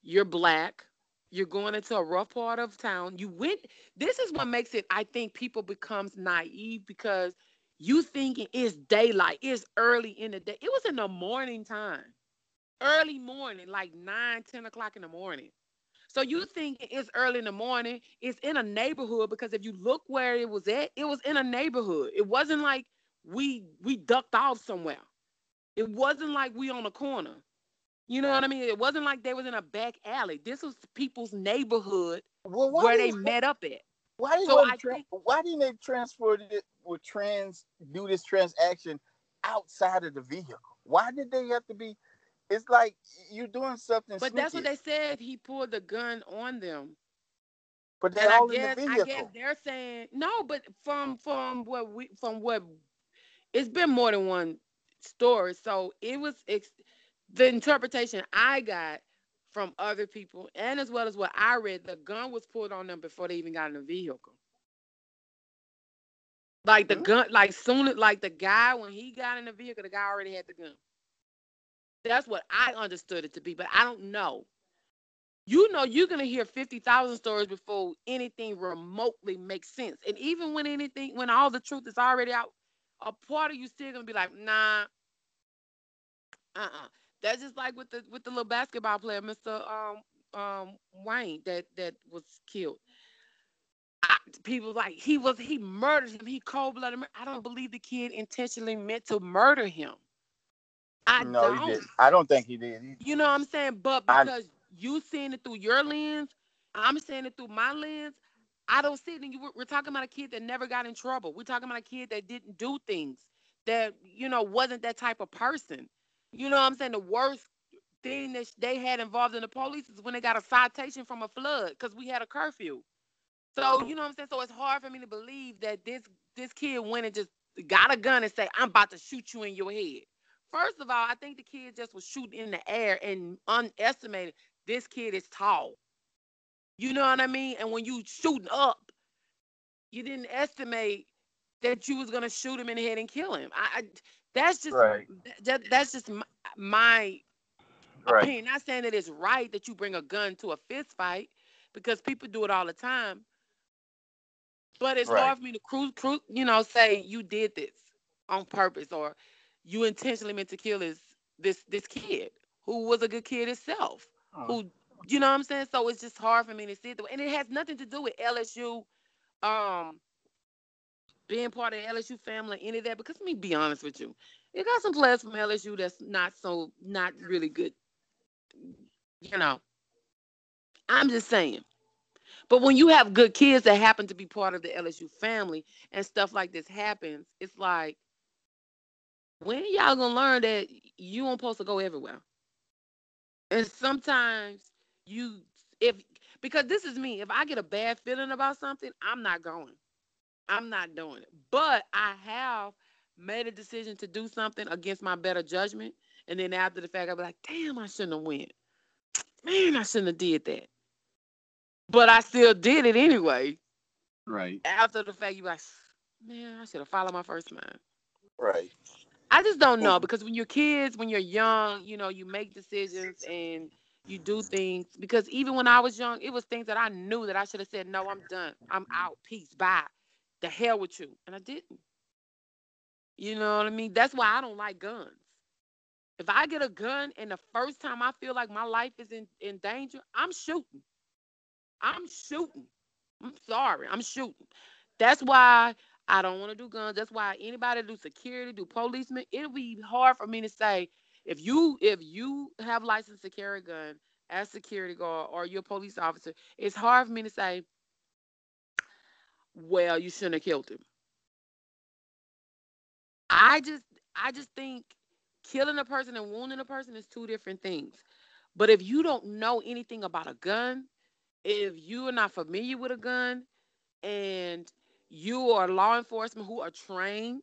You're black. You're going into a rough part of town. You went. This is what makes it. I think people becomes naive because you thinking it's daylight. It's early in the day. It was in the morning time, early morning, like 9, 10 o'clock in the morning. So you thinking it's early in the morning. It's in a neighborhood because if you look where it was at, it was in a neighborhood. It wasn't like we we ducked off somewhere. It wasn't like we on a corner. You know what I mean? It wasn't like they was in a back alley. This was people's neighborhood Well, where they met up at. Why didn't So they tra- think- why didn't they transfer it or trans do this transaction outside of the vehicle? Why did they have to be? It's like you're doing something. But that's what they said. He pulled the gun on them. But they're And I guess in the I guess they're saying no, but from from what we from what it's been more than one story. So it was ex- the interpretation I got from other people, and as well as what I read, the gun was pulled on them before they even got in the vehicle. Like the gun, like soon as like the guy when he got in the vehicle, the guy already had the gun. That's what I understood it to be, but I don't know. you know you're gonna hear fifty thousand stories before anything remotely makes sense. And even when anything, when all the truth is already out, a part of you still gonna be like, nah, uh-uh. That's just like with the with the little basketball player, Mr. Um um Wayne, that that was killed. I, people like he was he murdered him. He cold blooded. I don't believe the kid intentionally meant to murder him. I no, don't. he did. I don't think he did. Either. You know what I'm saying? But because I, you seeing it through your lens, I'm seeing it through my lens. I don't see it. And you, we're talking about a kid that never got in trouble. We're talking about a kid that didn't do things that you know wasn't that type of person. You know what I'm saying? The worst thing that they had involved in the police is when they got a citation from a flood because we had a curfew. So you know what I'm saying? So it's hard for me to believe that this this kid went and just got a gun and say, "I'm about to shoot you in your head." First of all, I think the kid just was shooting in the air and underestimated this kid is tall. You know what I mean? And when you shooting up, you didn't estimate that you was gonna shoot him in the head and kill him. I, I that's just right. that, that's just my, my right. opinion. Not saying that it's right that you bring a gun to a fist fight because people do it all the time. But it's right. hard for me to cruise, cruise, you know, say you did this on purpose or you intentionally meant to kill this this this kid who was a good kid itself. Oh. Who you know what I'm saying? So it's just hard for me to see it. And it has nothing to do with LSU um being part of the LSU family, any of that. Because let me be honest with you, you got some players from LSU that's not so not really good. You know, I'm just saying. But when you have good kids that happen to be part of the LSU family and stuff like this happens, it's like, when y'all gonna learn that you aren't supposed to go everywhere? And sometimes you, if because this is me, if I get a bad feeling about something, I'm not going. I'm not doing it. But I have made a decision to do something against my better judgment. And then after the fact, I'll be like, damn, I shouldn't have went. Man, I shouldn't have did that. But I still did it anyway. Right. After the fact, you're like, man, I should have followed my first mind. Right. I just don't know because when you're kids, when you're young, you know, you make decisions and you do things. Because even when I was young, it was things that I knew that I should have said, no, I'm done. I'm out. Peace. Bye the hell with you. And I didn't. You know what I mean? That's why I don't like guns. If I get a gun and the first time I feel like my life is in, in danger, I'm shooting. I'm shooting. I'm sorry. I'm shooting. That's why I don't want to do guns. That's why anybody do security, do policemen, it'll be hard for me to say if you if you have license to carry a gun as security guard or you're a police officer, it's hard for me to say well, you shouldn't have killed him. I just I just think killing a person and wounding a person is two different things. But if you don't know anything about a gun, if you are not familiar with a gun and you are law enforcement who are trained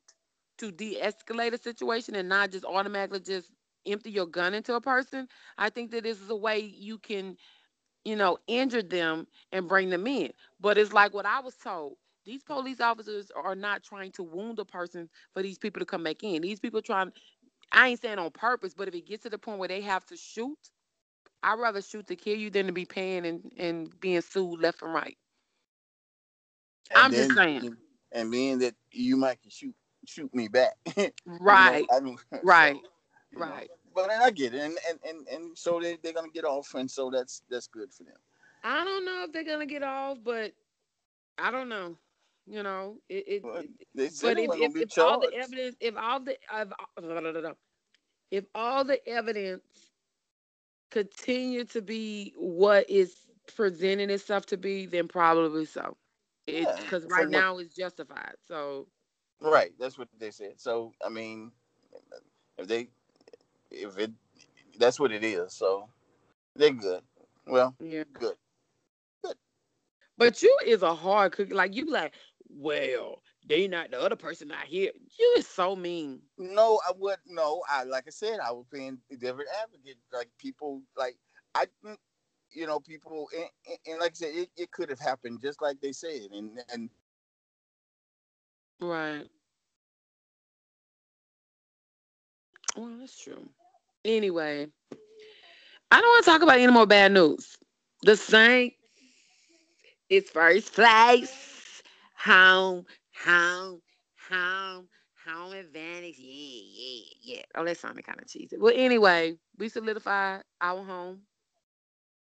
to de-escalate a situation and not just automatically just empty your gun into a person, I think that this is a way you can, you know, injure them and bring them in. But it's like what I was told. These police officers are not trying to wound a person for these people to come back in. These people trying, I ain't saying on purpose, but if it gets to the point where they have to shoot, I'd rather shoot to kill you than to be paying and, and being sued left and right. And I'm then, just saying. And being that you might shoot shoot me back. right. you know, I mean, right. So, right. Know, but I get it. And and, and, and so they, they're gonna get off and so that's that's good for them. I don't know if they're gonna get off, but I don't know. You know, it. it, but, it but if, if, if all the evidence, if all the, if, uh, if all the evidence continue to be what is presenting itself to be, then probably so. It's because yeah. right so now it's justified. So. Right, that's what they said. So I mean, if they, if it, that's what it is. So they're good. Well, yeah, good. Good. But you is a hard cook. Like you like, well, they not the other person not here. You is so mean. No, I would no. I like I said, I was playing a different advocate. Like people, like I, mm, you know, people, and, and like I said, it, it could have happened just like they said, and and right. Well, that's true. Anyway, I don't want to talk about any more bad news. The Saints is first place. Home, home, home, home advantage. Yeah, yeah, yeah. Oh, that sounded kind of cheesy. Well, anyway, we solidified our home.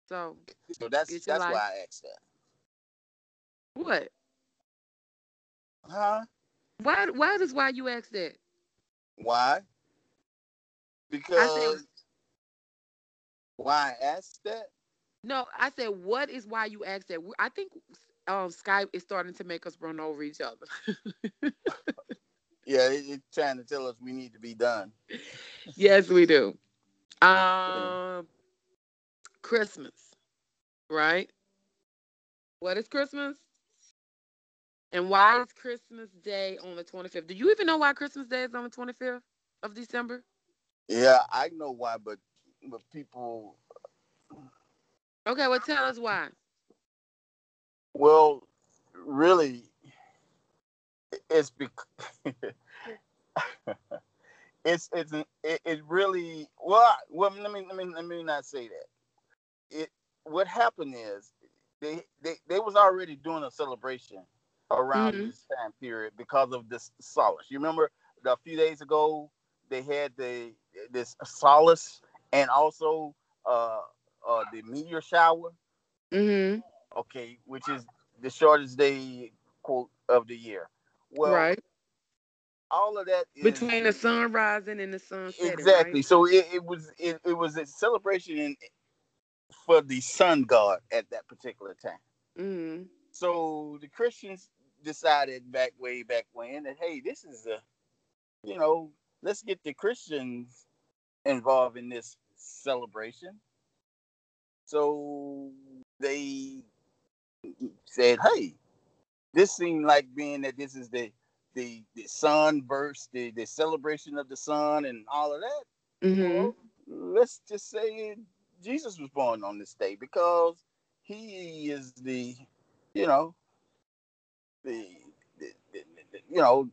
So, so that's that's life. why I asked that. What? Huh? Why? Why does why you ask that? Why? Because why I asked that? No, I said what is why you asked that. I think um, Skype is starting to make us run over each other. yeah, it, it's trying to tell us we need to be done. yes, we do. Um, Christmas, right? What is Christmas? And why is Christmas Day on the 25th? Do you even know why Christmas Day is on the 25th of December? Yeah, I know why, but but people. Okay, well, tell us why. Well, really, it's because it's it's it, it really well. Well, let me let me let me not say that. It what happened is they they they was already doing a celebration around mm-hmm. this time period because of this solace. You remember a few days ago they had the this solace and also uh, uh, the meteor shower. Mm-hmm. Okay, which is the shortest day quote of the year. Well, right. All of that is, between the sun rising and the sun setting. Exactly. Right? So it, it was it, it was a celebration in, for the sun god at that particular time. Mm-hmm. So the Christians decided back way back when that hey, this is a, you know, let's get the Christians involved in this celebration. So they said, hey, this seemed like being that this is the the the sun burst, the, the celebration of the sun and all of that. Mm-hmm. Well, let's just say Jesus was born on this day because he is the, you know, the, the, the, the you know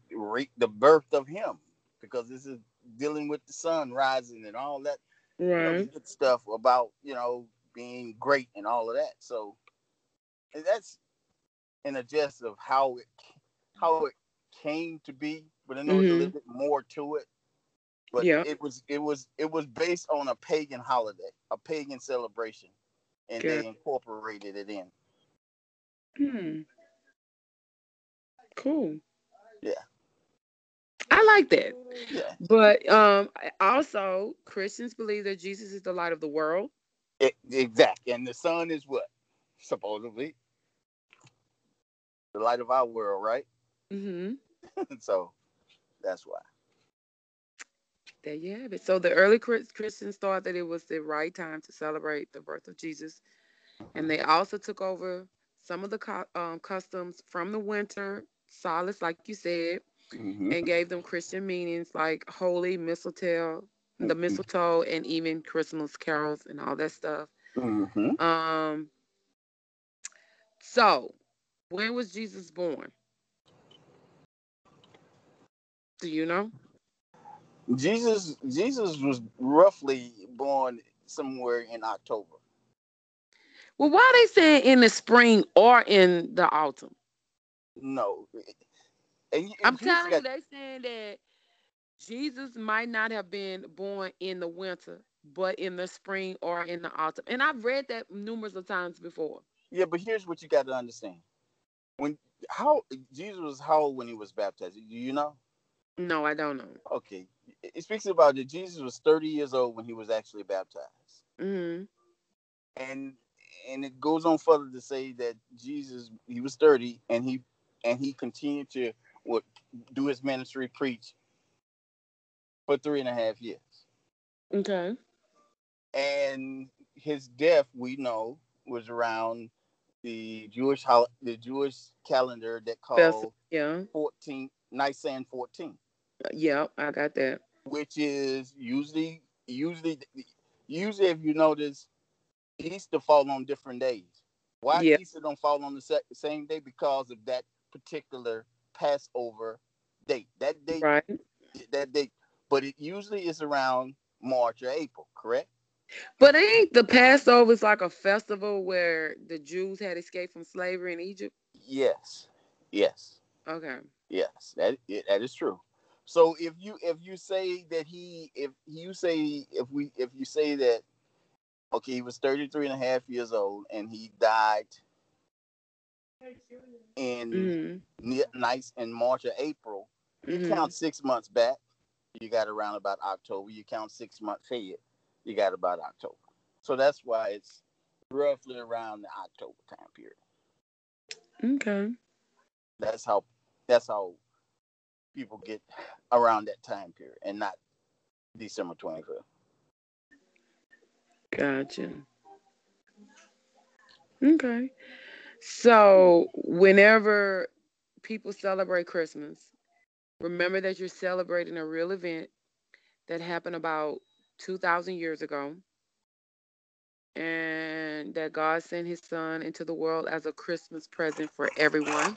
the birth of him because this is dealing with the sun rising and all that right. you know, good stuff about you know being great and all of that so that's in a gist of how it how it came to be but i know mm-hmm. there's a little bit more to it but yeah. it was it was it was based on a pagan holiday a pagan celebration and they incorporated it in hmm Cool. Yeah. I like that. Yeah. But um also Christians believe that Jesus is the light of the world. It, exactly. And the sun is what? Supposedly. The light of our world, right? Mm-hmm. so that's why. There you have it. So the early Christians thought that it was the right time to celebrate the birth of Jesus. And they also took over some of the um, customs from the winter solace, like you said, mm-hmm. and gave them Christian meanings like holy, mistletoe, the mm-hmm. mistletoe, and even Christmas carols and all that stuff. Mm-hmm. Um. So, when was Jesus born? Do you know? Jesus Jesus was roughly born somewhere in October. Well, why are they saying in the spring or in the autumn? No. And, and I'm telling got... you, they're saying that Jesus might not have been born in the winter, but in the spring or in the autumn. And I've read that numerous of times before. Yeah, but here's what you got to understand. When how Jesus was how old when he was baptized? Do you know? No, I don't know. Okay. It speaks about that Jesus was 30 years old when he was actually baptized. Mm-hmm. And and it goes on further to say that Jesus he was 30 and he and he continued to what do his ministry preach for three and a half years. Okay. And his death, we know, was around the Jewish the Jewish calendar that called yeah 14 Nisan 14. Uh, yeah, I got that. Which is usually usually usually if you notice Easter fall on different days. Why yeah. Easter don't fall on the same day because of that particular Passover date. That date, right. that date, but it usually is around March or April, correct? But ain't the Passover is like a festival where the Jews had escaped from slavery in Egypt? Yes. Yes. Okay. Yes, that that is true. So if you if you say that he if you say if we if you say that okay he was 33 and a half years old and he died in Mm-hmm. nice in March or April, you Mhm. count six months back, you got around about October. You count six months ahead, you got about October. So that's why it's roughly around the October time period. Okay. That's how that's how people get around that time period and not December 25th. Gotcha. Okay. So whenever people celebrate Christmas, remember that you're celebrating a real event that happened about 2,000 years ago. And that God sent his son into the world as a Christmas present for everyone,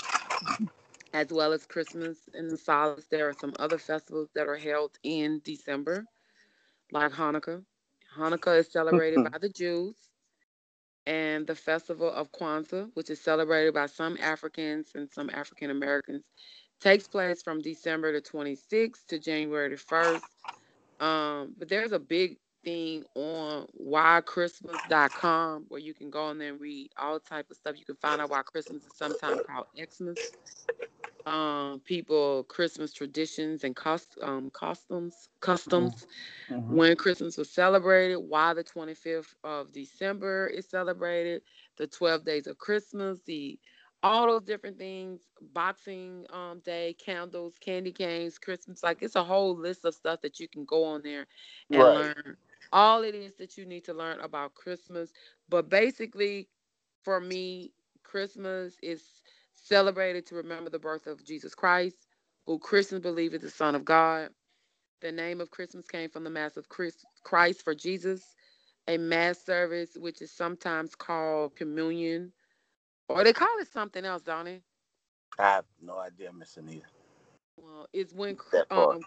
as well as Christmas and the solace. There are some other festivals that are held in December, like Hanukkah. Hanukkah is celebrated mm-hmm. by the Jews, and the festival of Kwanzaa, which is celebrated by some Africans and some African Americans, takes place from December the 26th to January the 1st. Um, but there's a big thing on whychristmas.com where you can go on there and read all type of stuff. You can find out why Christmas is sometimes called Xmas. Um, people Christmas traditions and cost um customs customs when Christmas was celebrated, why the 25th of December is celebrated, the 12 days of Christmas, the all those different things, Boxing um, Day, candles, candy canes, Christmas. Like it's a whole list of stuff that you can go on there and Right. learn. All it is that you need to learn about Christmas. But basically, for me, Christmas is celebrated to remember the birth of Jesus Christ, who Christians believe is the Son of God. The name of Christmas came from the Mass of Chris- Christ for Jesus, a mass service which is sometimes called communion, or they call it something else, don't they? I have no idea, Miss Anita. Well, it's when um,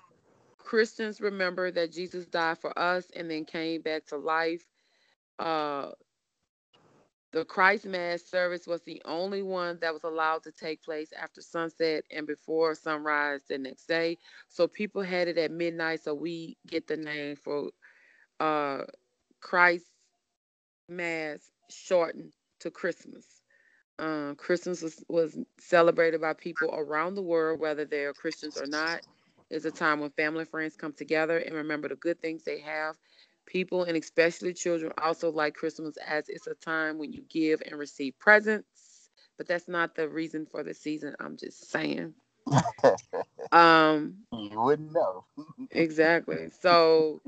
Christians remember that Jesus died for us and then came back to life. Uh, the Christ Mass service was the only one that was allowed to take place after sunset and before sunrise the next day. So people had it at midnight. So we get the name for uh, Christ Mass shortened to Christmas. Uh, Christmas was, was celebrated by people around the world, whether they're Christians or not. It's a time when family and friends come together and remember the good things they have. People and especially children also like Christmas as it's a time when you give and receive presents. But that's not the reason for the season. I'm just saying. Um, you wouldn't know. Exactly. So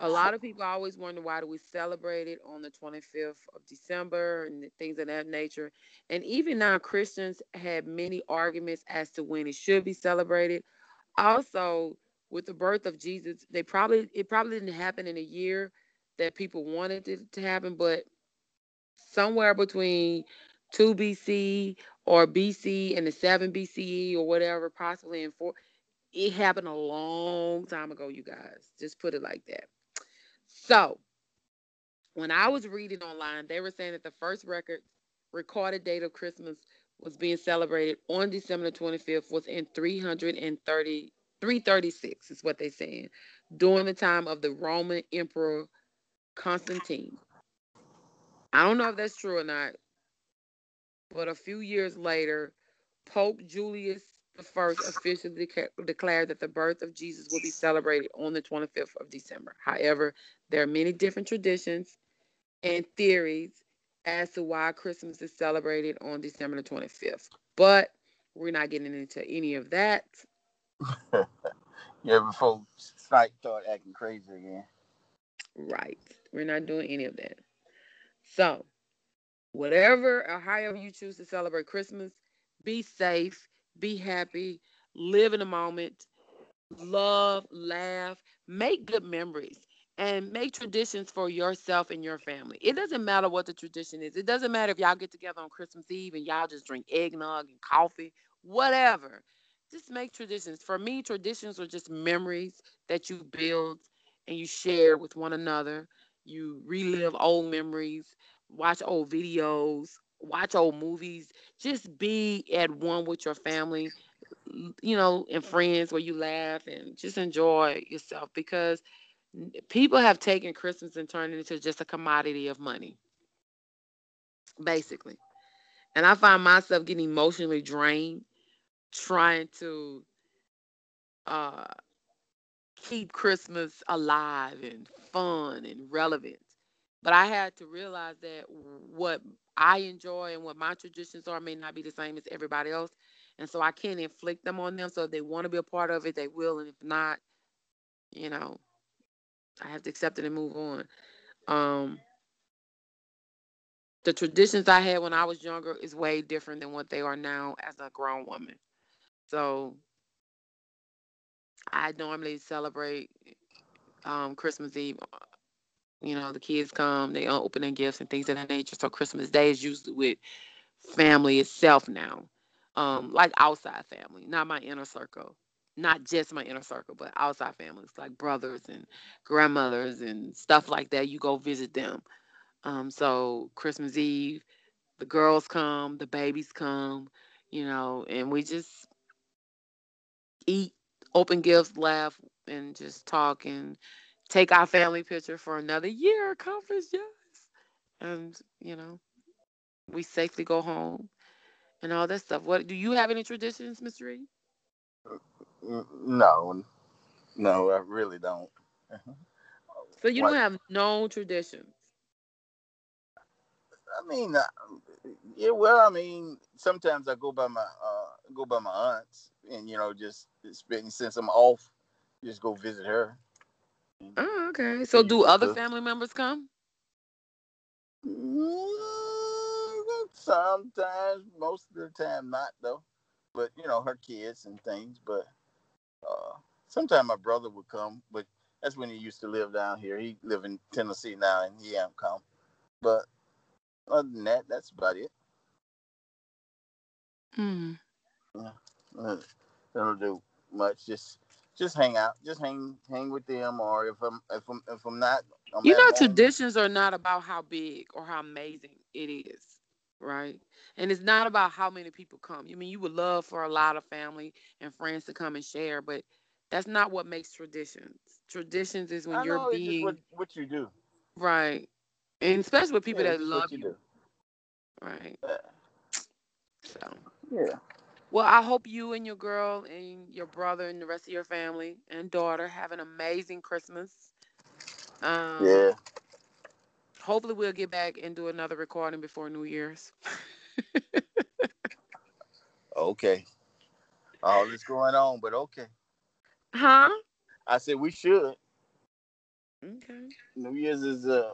a lot of people always wonder why do we celebrate it on the 25th of December and things of that nature. And even now Christians had many arguments as to when it should be celebrated. Also, with the birth of Jesus, they probably it probably didn't happen in a year that people wanted it to happen, but somewhere between 2 BC or BC and the 7 BCE or whatever, possibly in 4 it happened a long time ago, you guys. Just put it like that. So, when I was reading online, they were saying that the first record recorded date of Christmas was being celebrated on December the 25th was in 330 336 is what they're saying during the time of the Roman Emperor Constantine. I don't know if that's true or not, but a few years later, Pope Julius first officially deca- declared that the birth of Jesus will be celebrated on the 25th of December. However, there are many different traditions and theories as to why Christmas is celebrated on December the 25th. But we're not getting into any of that. Yeah, before Skype start acting crazy again. Right. We're not doing any of that. So, whatever or however you choose to celebrate Christmas, be safe, be happy, live in the moment, love, laugh, make good memories, and make traditions for yourself and your family. It doesn't matter what the tradition is. It doesn't matter if y'all get together on Christmas Eve and y'all just drink eggnog and coffee, whatever. Just make traditions. For me, traditions are just memories that you build and you share with one another. you relive old memories, watch old videos, watch old movies. Just be at one with your family, you know, and friends where you laugh and just enjoy yourself because people have taken Christmas and turned it into just a commodity of money, basically. And I find myself getting emotionally drained trying to uh, keep Christmas alive and fun and relevant. But I had to realize that what I enjoy and what my traditions are may not be the same as everybody else. And so I can't inflict them on them. So if they want to be a part of it, they will. And if not, you know, I have to accept it and move on. Um, the traditions I had when I was younger is way different than what they are now as a grown woman. So I normally celebrate um, Christmas Eve. You know, the kids come, they open their gifts and things of that nature. So Christmas Day is usually with family itself now, um, like outside family, not my inner circle, not just my inner circle, but outside families like brothers and grandmothers and stuff like that. You go visit them. Um, so Christmas Eve, the girls come, the babies come, you know, and we just eat, open gifts, laugh, and just talk and take our family picture for another year. Accomplish, yes. And, you know, we safely go home and all that stuff. What do you have any traditions, Mr. Reed? No, no, I really don't. So you don't have no traditions. I mean, uh, yeah. Well, I mean, sometimes I go by my uh, go by my aunts, and you know, just spend since I'm off, just go visit her. Oh, okay. So, do other family members come? Mm, sometimes, most of the time, not though. But you know, her kids and things. But uh, sometimes my brother would come, but that's when he used to live down here. He live in Tennessee now, and he ain't come. But other than that, that's about it. Hmm. Yeah. Uh, don't do much. Just just hang out. Just hang hang with them. Or if I'm if I'm if I'm not, I'm you know, home. traditions are not about how big or how amazing it is, right? And it's not about how many people come. I mean, you would love for a lot of family and friends to come and share, but that's not what makes traditions. Traditions is when I you're know, being what, what, you do, right? And especially with people yeah, that love you, you, right? So yeah. Well, I hope you and your girl and your brother and the rest of your family and daughter have an amazing Christmas. Um, yeah. Hopefully, we'll get back and do another recording before New Year's. okay. All this going on, but okay. Huh? I said we should. Okay. New Year's is uh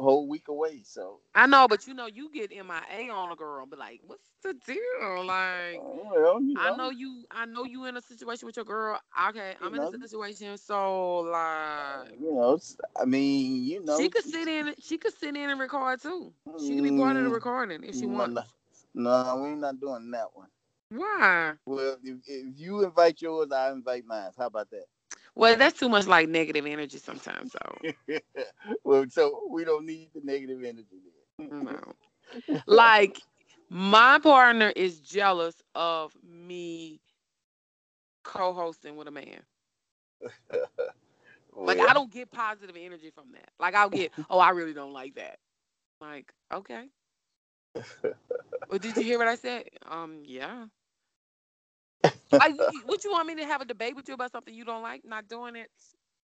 whole week away. So I know, but you know, you get MIA on a girl, but like, what's the deal? Like, oh, well, you know. I know you, I know you in a situation with your girl. Okay, I'm in a situation, so like, you know, I mean, you know, she could sit in, she could sit in and record too. She could be part of the mm, recording if she no, wants. No, we're not doing that one. Why? Well, if, if you invite yours, I invite mine. How about that? Well, that's too much like negative energy sometimes. So, well, so we don't need the negative energy. Then. no, like my partner is jealous of me co-hosting with a man. well, like I don't get positive energy from that. Like I'll get, oh, I really don't like that. Like, okay. well, did you hear what I said? Um, yeah like, what you want me to have a debate with you about something you don't like? Not doing it.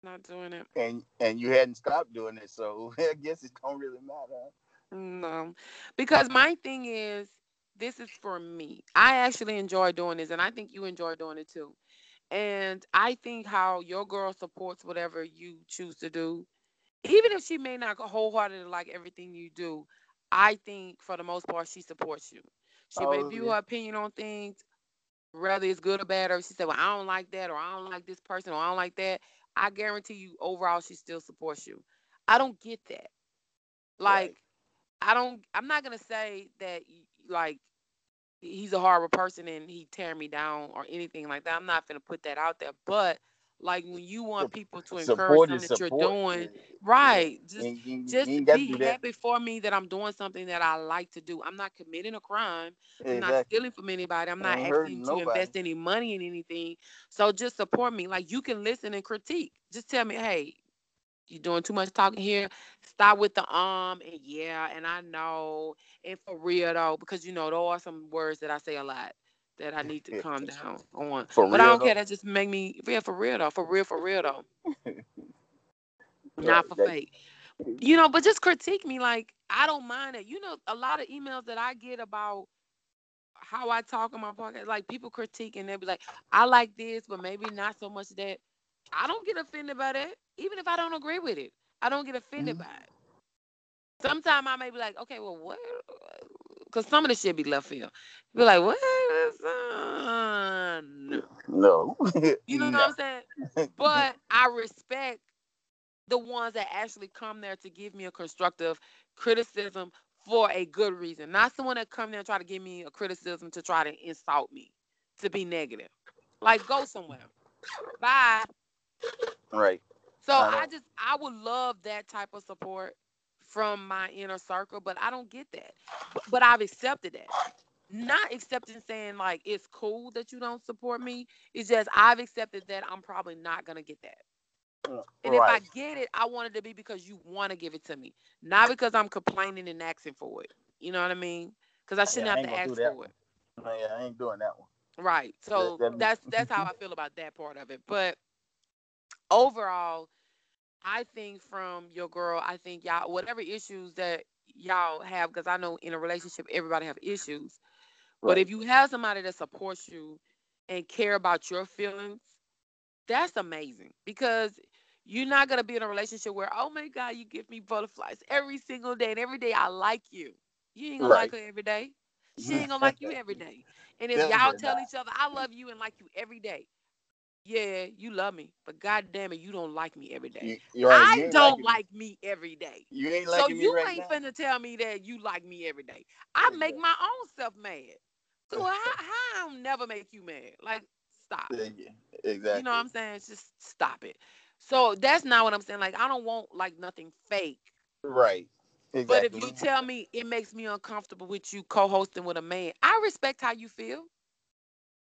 Not doing it. And and you hadn't stopped doing it, so I guess it don't really matter. No, because my thing is, this is for me. I actually enjoy doing this, and I think you enjoy doing it too. And I think how your girl supports whatever you choose to do, even if she may not wholeheartedly like everything you do, I think for the most part she supports you. She oh, may view yeah. her opinion on things whether it's good or bad, or she said, Well, I don't like that, or I don't like this person, or I don't like that, I guarantee you overall she still supports you. I don't get that. Like, right. I don't I'm not gonna say that like he's a horrible person and he tear me down or anything like that. I'm not gonna put that out there. But Like when you want people to encourage something that you're doing, right? Just just be happy for me that I'm doing something that I like to do. I'm not committing a crime. I'm not stealing from anybody. I'm not asking to invest any money in anything. So just support me. Like you can listen and critique. Just tell me, hey, you're doing too much talking here. Stop with the um and yeah, and I know. And for real though, because you know, there are some words that I say a lot that I need to calm down on. For but I don't care. That just make me yeah, for real though. For real, for real though. Not for that- fake. You know, but just critique me. Like, I don't mind it. You know, a lot of emails that I get about how I talk on my podcast, like people critique and they'll be like, I like this, but maybe not so much that. I don't get offended by that. Even if I don't agree with it. I don't get offended Mhm. by it. Sometimes I may be like, okay, well, what? Because some of the shit be left field. Be like, what? Son? No. You know no. what I'm saying? But I respect the ones that actually come there to give me a constructive criticism for a good reason. Not someone that come there and try to give me a criticism to try to insult me, to be negative. Like go somewhere. Bye. Right. So I I just I would love that type of support from my inner circle, but I don't get that. But, I've accepted that. Not accepting saying like it's cool that you don't support me. It's just I've accepted that I'm probably not gonna get that. Uh, And if I get it, I want it to be because you want to give it to me, not because I'm complaining and asking for it. You know what I mean? Because I shouldn't Yeah, I have to ask that for it. No, yeah, I ain't doing that one. Right. So that- that's that's how I feel about that part of it. But overall, I think from your girl, I think y'all whatever issues that y'all have, because I know in a relationship everybody have issues. But if you have somebody that supports you and care about your feelings, that's amazing because you're not gonna be in a relationship where, oh my God, you give me butterflies every single day, and every day I like you. You ain't gonna like her every day. She ain't gonna like you every day. And if y'all tell not. each other, I love you and like you every day, yeah, you love me, but god damn it, you don't like me every day. You, right. I don't like me every day. You ain't So you right ain't now. finna tell me that you like me every day. I make my own self mad. So how, how I'll never make you mad? Like, stop. Yeah, yeah, exactly. You know what I'm saying? It's just stop it. So that's not what I'm saying. Like, I don't want like nothing fake. Right. Exactly. But if you tell me it makes me uncomfortable with you co-hosting with a man, I respect how you feel.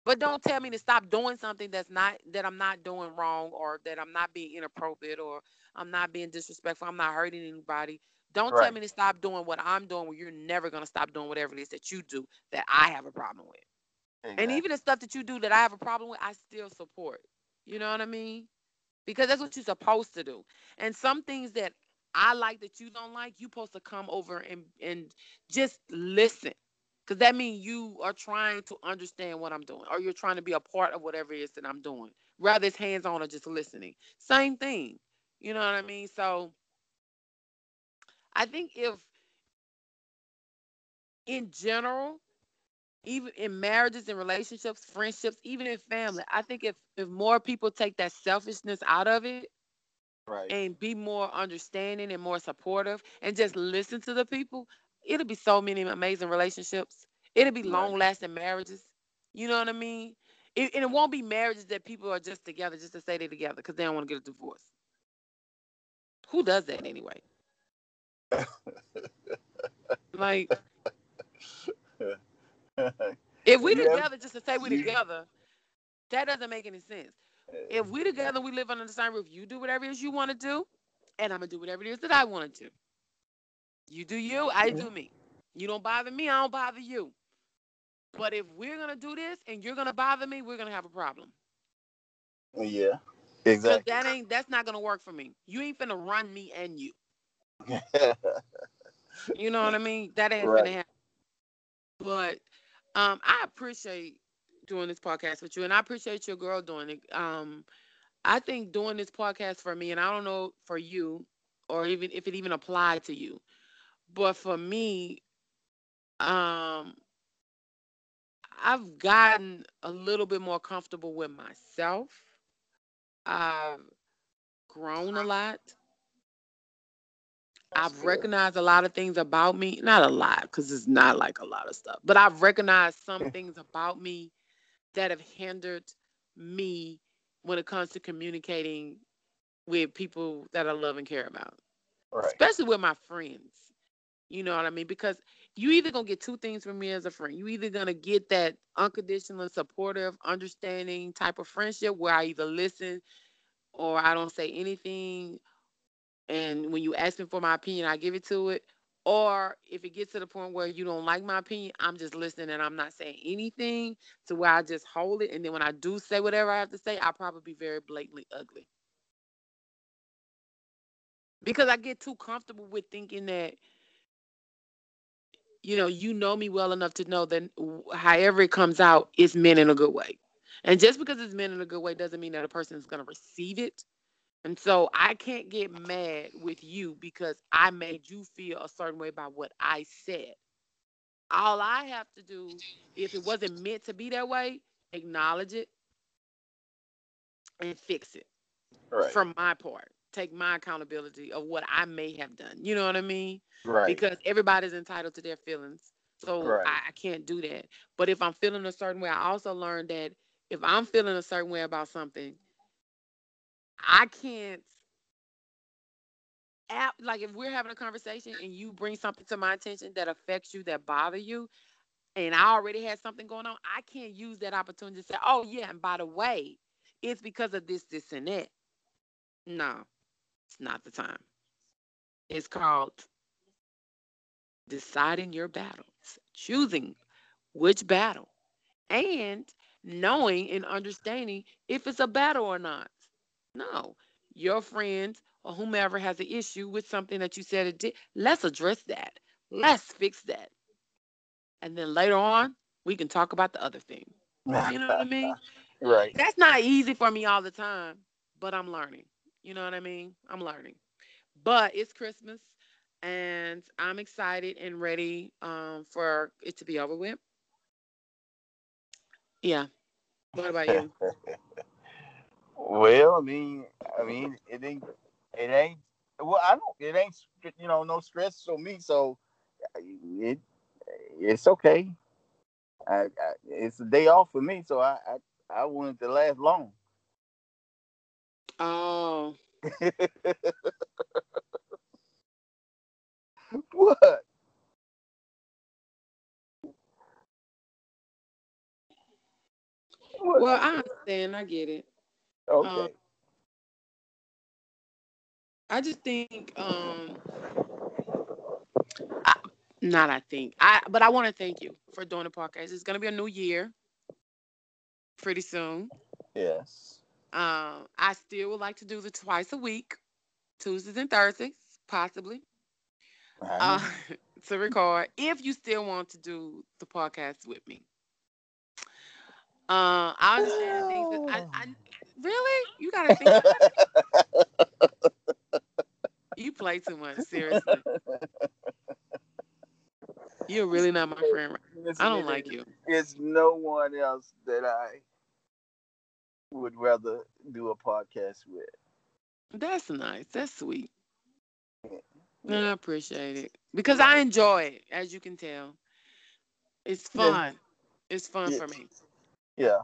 But don't tell me to stop doing something that's not that I'm not doing wrong or that I'm not being inappropriate or I'm not being disrespectful. I'm not hurting anybody. Don't tell me to stop doing what I'm doing when you're never gonna stop doing whatever it is that you do that I have a problem with. And even the stuff that you do that I have a problem with, I still support. You know what I mean? Because that's what you're supposed to do. And some things that I like that you don't like, you're supposed to come over and and just listen. Cause that means you are trying to understand what I'm doing, or you're trying to be a part of whatever it is that I'm doing. Rather it's hands on or just listening. Same thing. You know what I mean? So I think if in general, even in marriages and relationships, friendships, even in family, I think if if more people take that selfishness out of it right. and be more understanding and more supportive and just listen to the people, it'll be so many amazing relationships. It'll be long lasting marriages. You know what I mean? It, and it won't be marriages that people are just together just to say they're together because they don't want to get a divorce. Who does that anyway? Like, if we You have- together just to say we you- together, that doesn't make any sense. If we're together, we live under the same roof. You do whatever it is you want to do, and I'm gonna do whatever it is that I want to do. You do you, I do me. You don't bother me, I don't bother you. But if we're gonna do this and you're gonna bother me, we're gonna have a problem. yeah. Exactly. that ain't that's not gonna work for me. You ain't finna run me and you. You know what I mean? That ain't Right. finna happen. But um, I appreciate doing this podcast with you, and I appreciate your girl doing it. Um, I think doing this podcast for me, and I don't know for you, or even if it even applied to you, but for me, um, I've gotten a little bit more comfortable with myself. I've grown a lot. That's I've good. recognized a lot of things about me. Not a lot, because it's not like a lot of stuff, but I've recognized some things about me that have hindered me when it comes to communicating with people that I love and care about, Right. especially with my friends. You know what I mean? Because you either gonna get two things from me as a friend. You either gonna get that unconditional, supportive, understanding type of friendship where I either listen or I don't say anything, and when you ask me for my opinion, I give it to it. Or if it gets to the point where you don't like my opinion, I'm just listening and I'm not saying anything to where I just hold it. And then when I do say whatever I have to say, I'll probably be very blatantly ugly. Because I get too comfortable with thinking that, you know, you know me well enough to know that however it comes out, it's meant in a good way. And just because it's meant in a good way doesn't mean that a person is going to receive it. And so I can't get mad with you because I made you feel a certain way by what I said. All I have to do, if it wasn't meant to be that way, acknowledge it and fix it Right. from my part. Take my accountability of what I may have done. You know what I mean? right. Because everybody's entitled to their feelings. So Right. I, I can't do that. But if I'm feeling a certain way, I also learned that if I'm feeling a certain way about something, I can't app like if we're having a conversation and you bring something to my attention that affects you, that bother you, and I already had something going on, I can't use that opportunity to say, Oh yeah, and by the way, it's because of this, this, and that. No, it's not the time. It's called deciding your battles, choosing which battle, and knowing and understanding if it's a battle or not. No, your friends or whomever has an issue with something that you said it did, let's address that. Let's fix that. And then later on, we can talk about the other thing. You know what I mean? right. That's not easy for me all the time, but I'm learning. You know what I mean? I'm learning. But it's Christmas and I'm excited and ready um, for it to be over with. Yeah. What about you? well, I mean, I mean, it ain't, it ain't. Well, I don't. It ain't. You know, no stress on me. So, it, it's okay. I, I, it's a day off for me, so I, I, I want it to last long. Oh, what? What? well, I understand. I get it. okay. I just think, um, I, not I think, I, but I want to thank you for doing the podcast. It's gonna be a new year, pretty soon. yes. Um, I still would like to do the twice a week, Tuesdays and Thursdays, possibly, I uh, to record. If you still want to do the podcast with me, uh, I understand things. I, I really, you gotta think. you play too much. Seriously, you're really not my friend. I don't like you. It's no one else that I would rather do a podcast with. That's nice. That's sweet. Yeah. I appreciate it because I enjoy it, as you can tell. It's Yeah. fun. It's fun Yeah. for me. Yeah,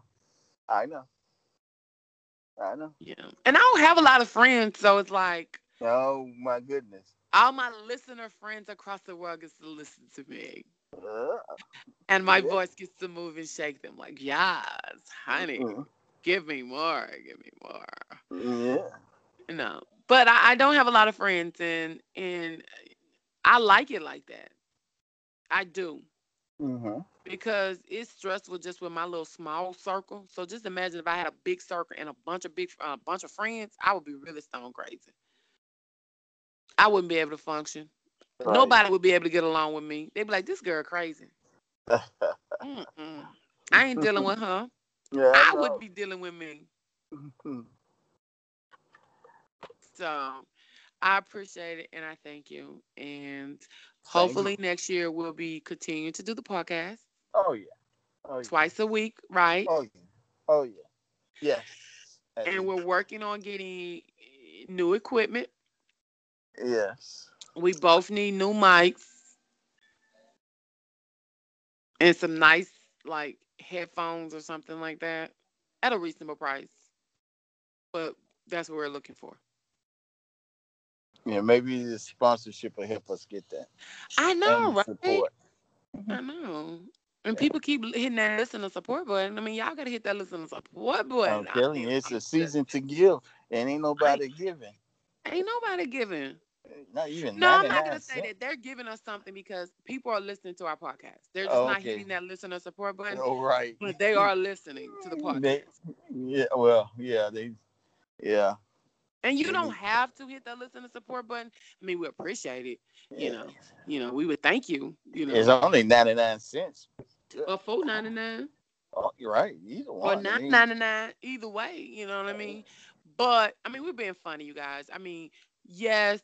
I know. I know. Yeah. And I don't have a lot of friends, so it's like Oh my goodness. all my listener friends across the world gets to listen to me. Uh, And my Yeah. voice gets to move and shake them like, yes, honey, mm, give me more, give me more. yeah. No. But I, I don't have a lot of friends and and I like it like that. I do. hmm because it's stressful just with my little small circle. So just imagine if I had a big circle and a bunch of big, a bunch of friends, I would be really stone crazy. I wouldn't be able to function. Nobody would be able to get along with me. They'd be like, "This girl crazy." I ain't dealing with her. Yeah, I know. would be dealing with me. Mhm. So I appreciate it and I thank you. And hopefully next year we'll be continuing to do the podcast Oh yeah. Oh yeah. twice a week, right? Oh yeah. Oh yeah. Yes. And we're working on getting new equipment. Yes. We both need new mics and some nice like headphones or something like that at a reasonable price. but that's what we're looking for. Yeah, maybe the sponsorship will help us get that. I know, right? Support. I mm-hmm. know. And people keep hitting that listener support button. I mean, y'all gotta hit that listener support button. I'm telling you, it's a season to give, and ain't nobody giving. Ain't nobody giving. Not even. No, I'm not gonna say that they're giving us something because people are listening to our podcast. They're just oh, okay. not hitting that listener support button. Oh, right. But they are listening to the podcast. They, yeah. Well, yeah. They. Yeah. And you don't have to hit that listener support button. I mean, we appreciate it. You know. You know, we would thank you. You know. It's only ninety nine cents. Or four ninety nine. Oh, you're right. Either one. Or nine ninety nine. Either way, you know what I mean. But I mean, we're being funny, you guys. I mean, yes,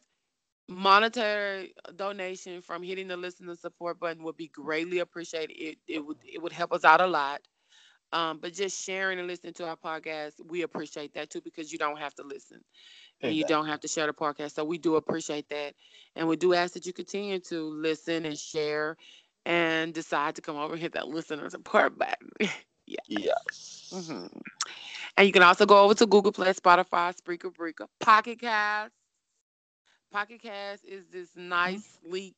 monetary donation from hitting the listener support button would be greatly appreciated. It it would it would help us out a lot. Um, but just sharing and listening to our podcast, we appreciate that too because you don't have to listen and exactly. you don't have to share the podcast. So we do appreciate that, and we do ask that you continue to listen and share and decide to come over and hit that listener support button. yeah. Yes. Mm-hmm. And you can also go over to Google Play, Spotify, Spreaker, Breaker, Pocket Cast. Pocket Cast is this nice, mm-hmm. sleek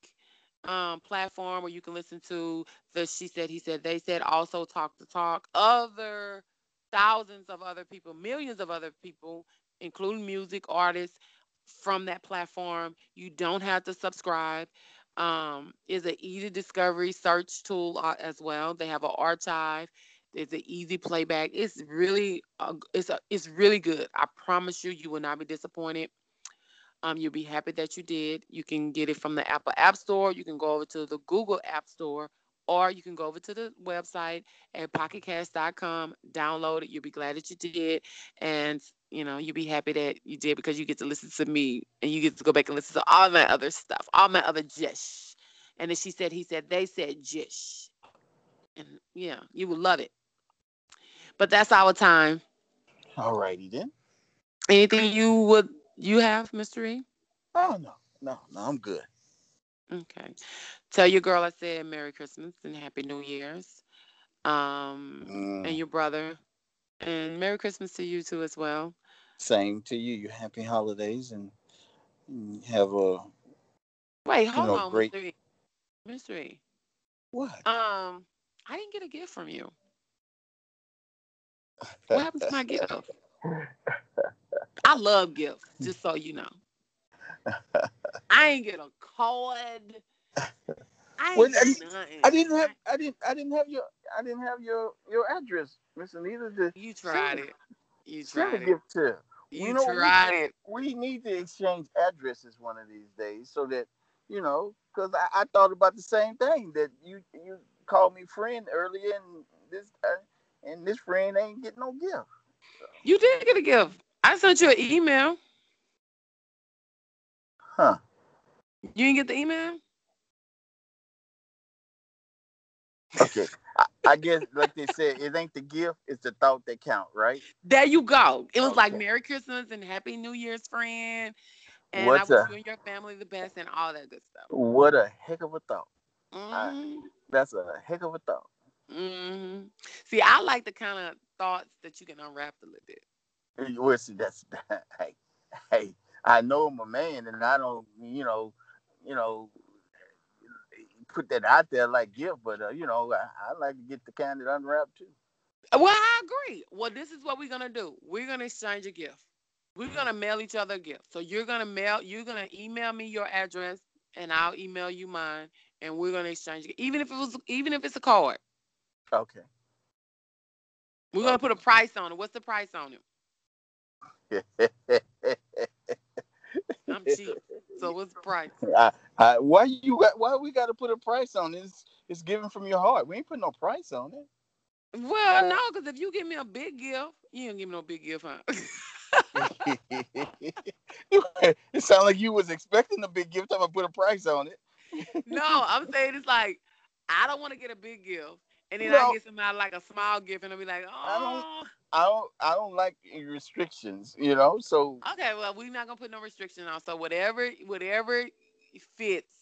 um, platform where you can listen to the She Said, He Said, They Said, also Talk to Talk, other thousands of other people, millions of other people, including music artists from that platform. You don't have to subscribe um, is an easy discovery search tool uh, as well. They have an archive. It's an easy playback. It's really, uh, it's a, it's really good. I promise you, you will not be disappointed. Um, you'll be happy that you did. You can get it from the Apple App Store. You can go over to the Google App Store, or you can go over to the website at pocketcast.com, download it. You'll be glad that you did, and you know, you'll be happy that you did because you get to listen to me and you get to go back and listen to all my other stuff, all my other jish. And then she said, he said, they said jish. And yeah, you will love it. But that's our time. All righty then. Anything you would you have, Mr. E? Oh no, no, no, I'm good. Okay. Tell your girl I said Merry Christmas and Happy New Year's. Um mm. and your brother. And Merry Christmas to you too as well. Same to you. You happy holidays and have a wait. Hold know, on, great... mystery. Mystery. What? Um, I didn't get a gift from you. What happened to my gift? I love gifts, just so you know. I ain't get a card. I, well, I, I, didn't have I didn't I didn't have your I didn't have your your address, Mister. Neither did you tried it. You tried it. Gift to. You, you know, tried we, it. We need to exchange addresses one of these days so that you know, because I, I, thought about the same thing that you you called me friend earlier, and this uh, and this friend ain't getting no gift. So. You did get a gift. I sent you an email. Huh? You didn't get the email? Okay. I, I, guess, like they said, it ain't the gift; it's the thought that count, right? There you go. It was okay. like Merry Christmas and Happy New Year's, friend. And What's I wish a, you and your family the best and all that good stuff. What a heck of a thought! Mm-hmm. I, that's a heck of a thought. Mm-hmm. See, I like the kind of thoughts that you can unwrap a little bit. Well, see, that's hey, hey. I know I'm a man, and I don't, you know, you know, put that out there like gift, but uh, you know, I, I, like to get the kind that unwrapped too. Well, I agree. Well, this is what we're gonna do. We're gonna exchange a gift. We're gonna mail each other a gift. So you're gonna mail. You're gonna email me your address, and I'll email you mine, and we're gonna exchange it. Even if it was, even if it's a card. Okay. We're gonna put a price on it. What's the price on it? I'm cheap. So what's the price? I, I, why you got? Why we got to put a price on it? It's, it's given from your heart. We ain't putting no price on it. Well, no, because if you give me a big gift, you don't give me no big gift, huh? it sounds like you was expecting a big gift. I'm gonna put a price on it. no, I'm saying it's like I don't want to get a big gift, and then no. I get some somebody like a small gift, and I'll be like, oh. I don't I don't I don't like restrictions, you know. So okay, well, we're not gonna put no restriction on. So whatever whatever fits,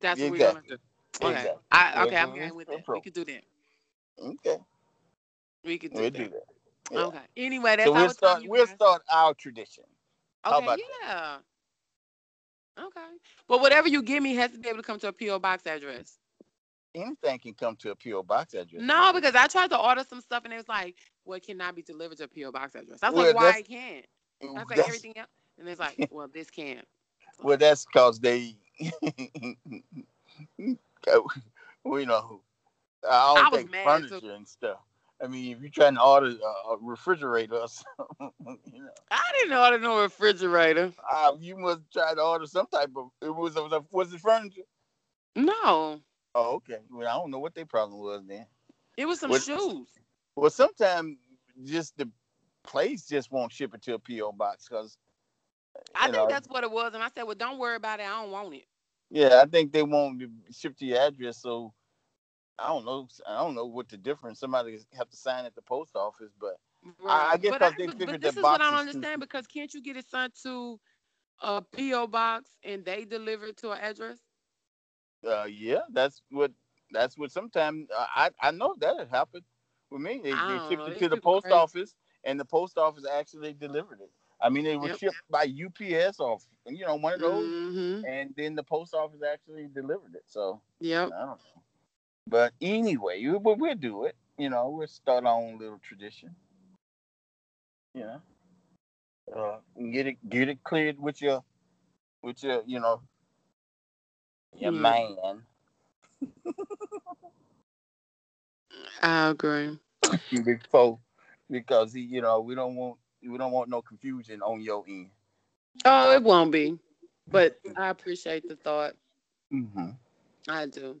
that's what we're gonna do. Okay, exactly. I, okay, I'm going with that. We could do that. Okay, we could do we'll that. do that. Yeah. Okay. Anyway, that's So we'll start. We'll guys. start our tradition. Okay, yeah. Okay. But whatever you give me has to be able to come to a P.O. box address. Anything can come to a PO box address. No, because I tried to order some stuff and it was like, well, it cannot be delivered to a P.O. box address. I was Well, like, why it can't? I was like, That's- everything else. And it's like, well, this can't. Well, that's because they, we know, I don't I think furniture too. and stuff. I mean, if you're trying to order a, refrigerator or something, you know, I didn't order no refrigerator. uh, you must try to order some type of. It was was, was it furniture? No, Oh, okay. Well, I don't know what their problem was then. it was some What- shoes. Well, sometimes just the place just won't ship it to a PO box because. I think know, that's what it was. And I said, well, don't worry about it. I don't want it. Yeah, I think they won't ship to your address, so I don't know. I don't know what the difference. Somebody have to sign at the post office, but I- I guess But they figured but this is what I don't boxes too- understand because can't you get it sent to a PO box and they deliver it to an address? Uh, yeah, that's what that's what. Sometimes uh, I I know that had happened with me. They, they shipped it to the post crazy. office, and the post office actually delivered it. I mean, it was Yep. shipped by UPS or you know one of those, Mm-hmm. and then the post office actually delivered it. So yeah, I don't know. But anyway, but we'll do it. You know, we'll start our own little tradition. You know. Uh get it get it cleared with your with your, you know, your Yeah. man I agree. before because he, you know, we don't want we don't want no confusion on your end. Oh, it won't be. But I appreciate the thought. Mm-hmm. I do.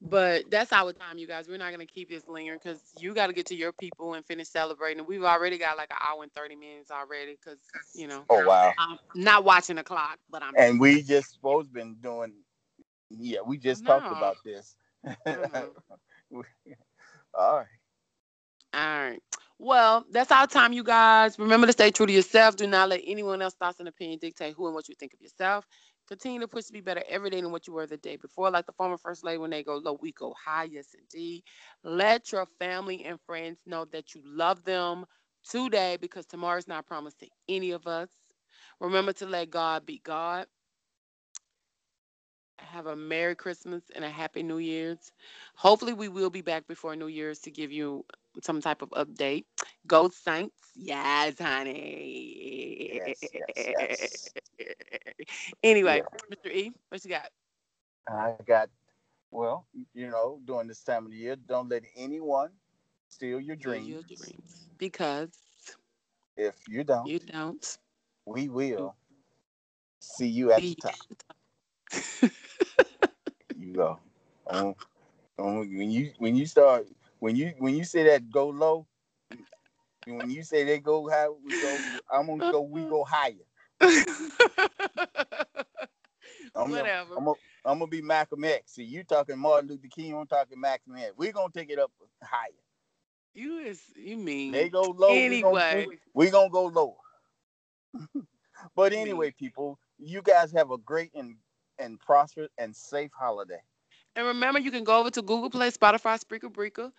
But that's our time, you guys. We're not gonna keep this lingering because you got to get to your people and finish celebrating. We've already got like an hour and thirty minutes already because you know Oh wow. I'm not watching the clock, but I'm. And we just supposed been doing yeah, we just talked about this. Mhm. All right. All right. Well, that's our time, you guys. Remember to stay true to yourself. Do not let anyone else's thoughts and opinion dictate who and what you think of yourself. Continue to push to be better every day than what you were the day before. Like the former first lady, when they go low, we go high. Yes, indeed. Let your family and friends know that you love them today because tomorrow's not promised to any of us. Remember to let God be God. Have a Merry Christmas and a Happy New Year's. Hopefully, we will be back before New Year's to give you some type of update. Go Saints. Yes, honey. Yes, yes, yes. anyway, Mr. E, what you got? I got, well, you know, during this time of the year, don't let anyone steal your dreams. Your dreams. Because If you don't, you don't. we will see you at the See top. go. Um, when you when you start when you when you say that go low, when you say they go high, we go. I'm gonna go. We go higher. I'm gonna, Whatever. I'm gonna, I'm gonna be Malcolm X. See, you talking Martin Luther King. I'm talking Malcolm X. We're gonna take it up higher. you is you mean They go low. Anyway. we gonna, we gonna go lower. but anyway, people, you guys have a great and and prosperous and safe holiday. And remember, you can go over to Google Play, Spotify, Spreaker, Breaker,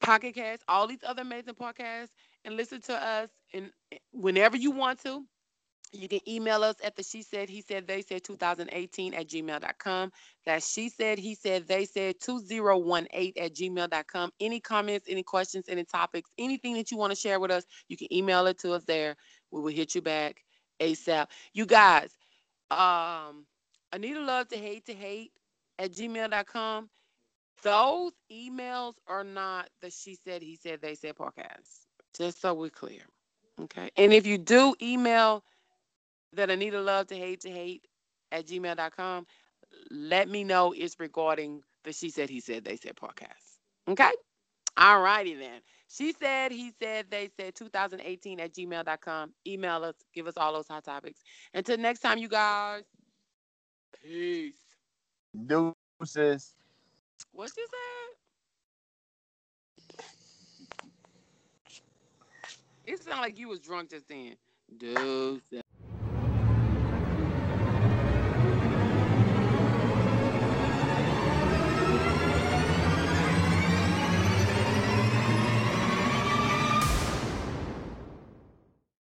Pocket Cast, all these other amazing podcasts, and listen to us. And whenever you want to, you can email us at the she said, he said, they said 2018 at gmail.com. That's she said, he said, they said 2018 at gmail.com. Any comments, any questions, any topics, anything that you want to share with us, you can email it to us there. We will hit you back ASAP. You guys, um, Anita love to hate to hate at gmail.com. Those emails are not the she said, he said, they said podcast. Just so we're clear. Okay. And if you do email that Anita love to hate to hate at gmail.com, let me know it's regarding the she said, he said, they said podcast. Okay. All righty then. She said, he said, they said 2018 at gmail.com. Email us, give us all those hot topics. Until next time, you guys. Peace. Deuces. What you said? It sounded like you was drunk just then. Dude.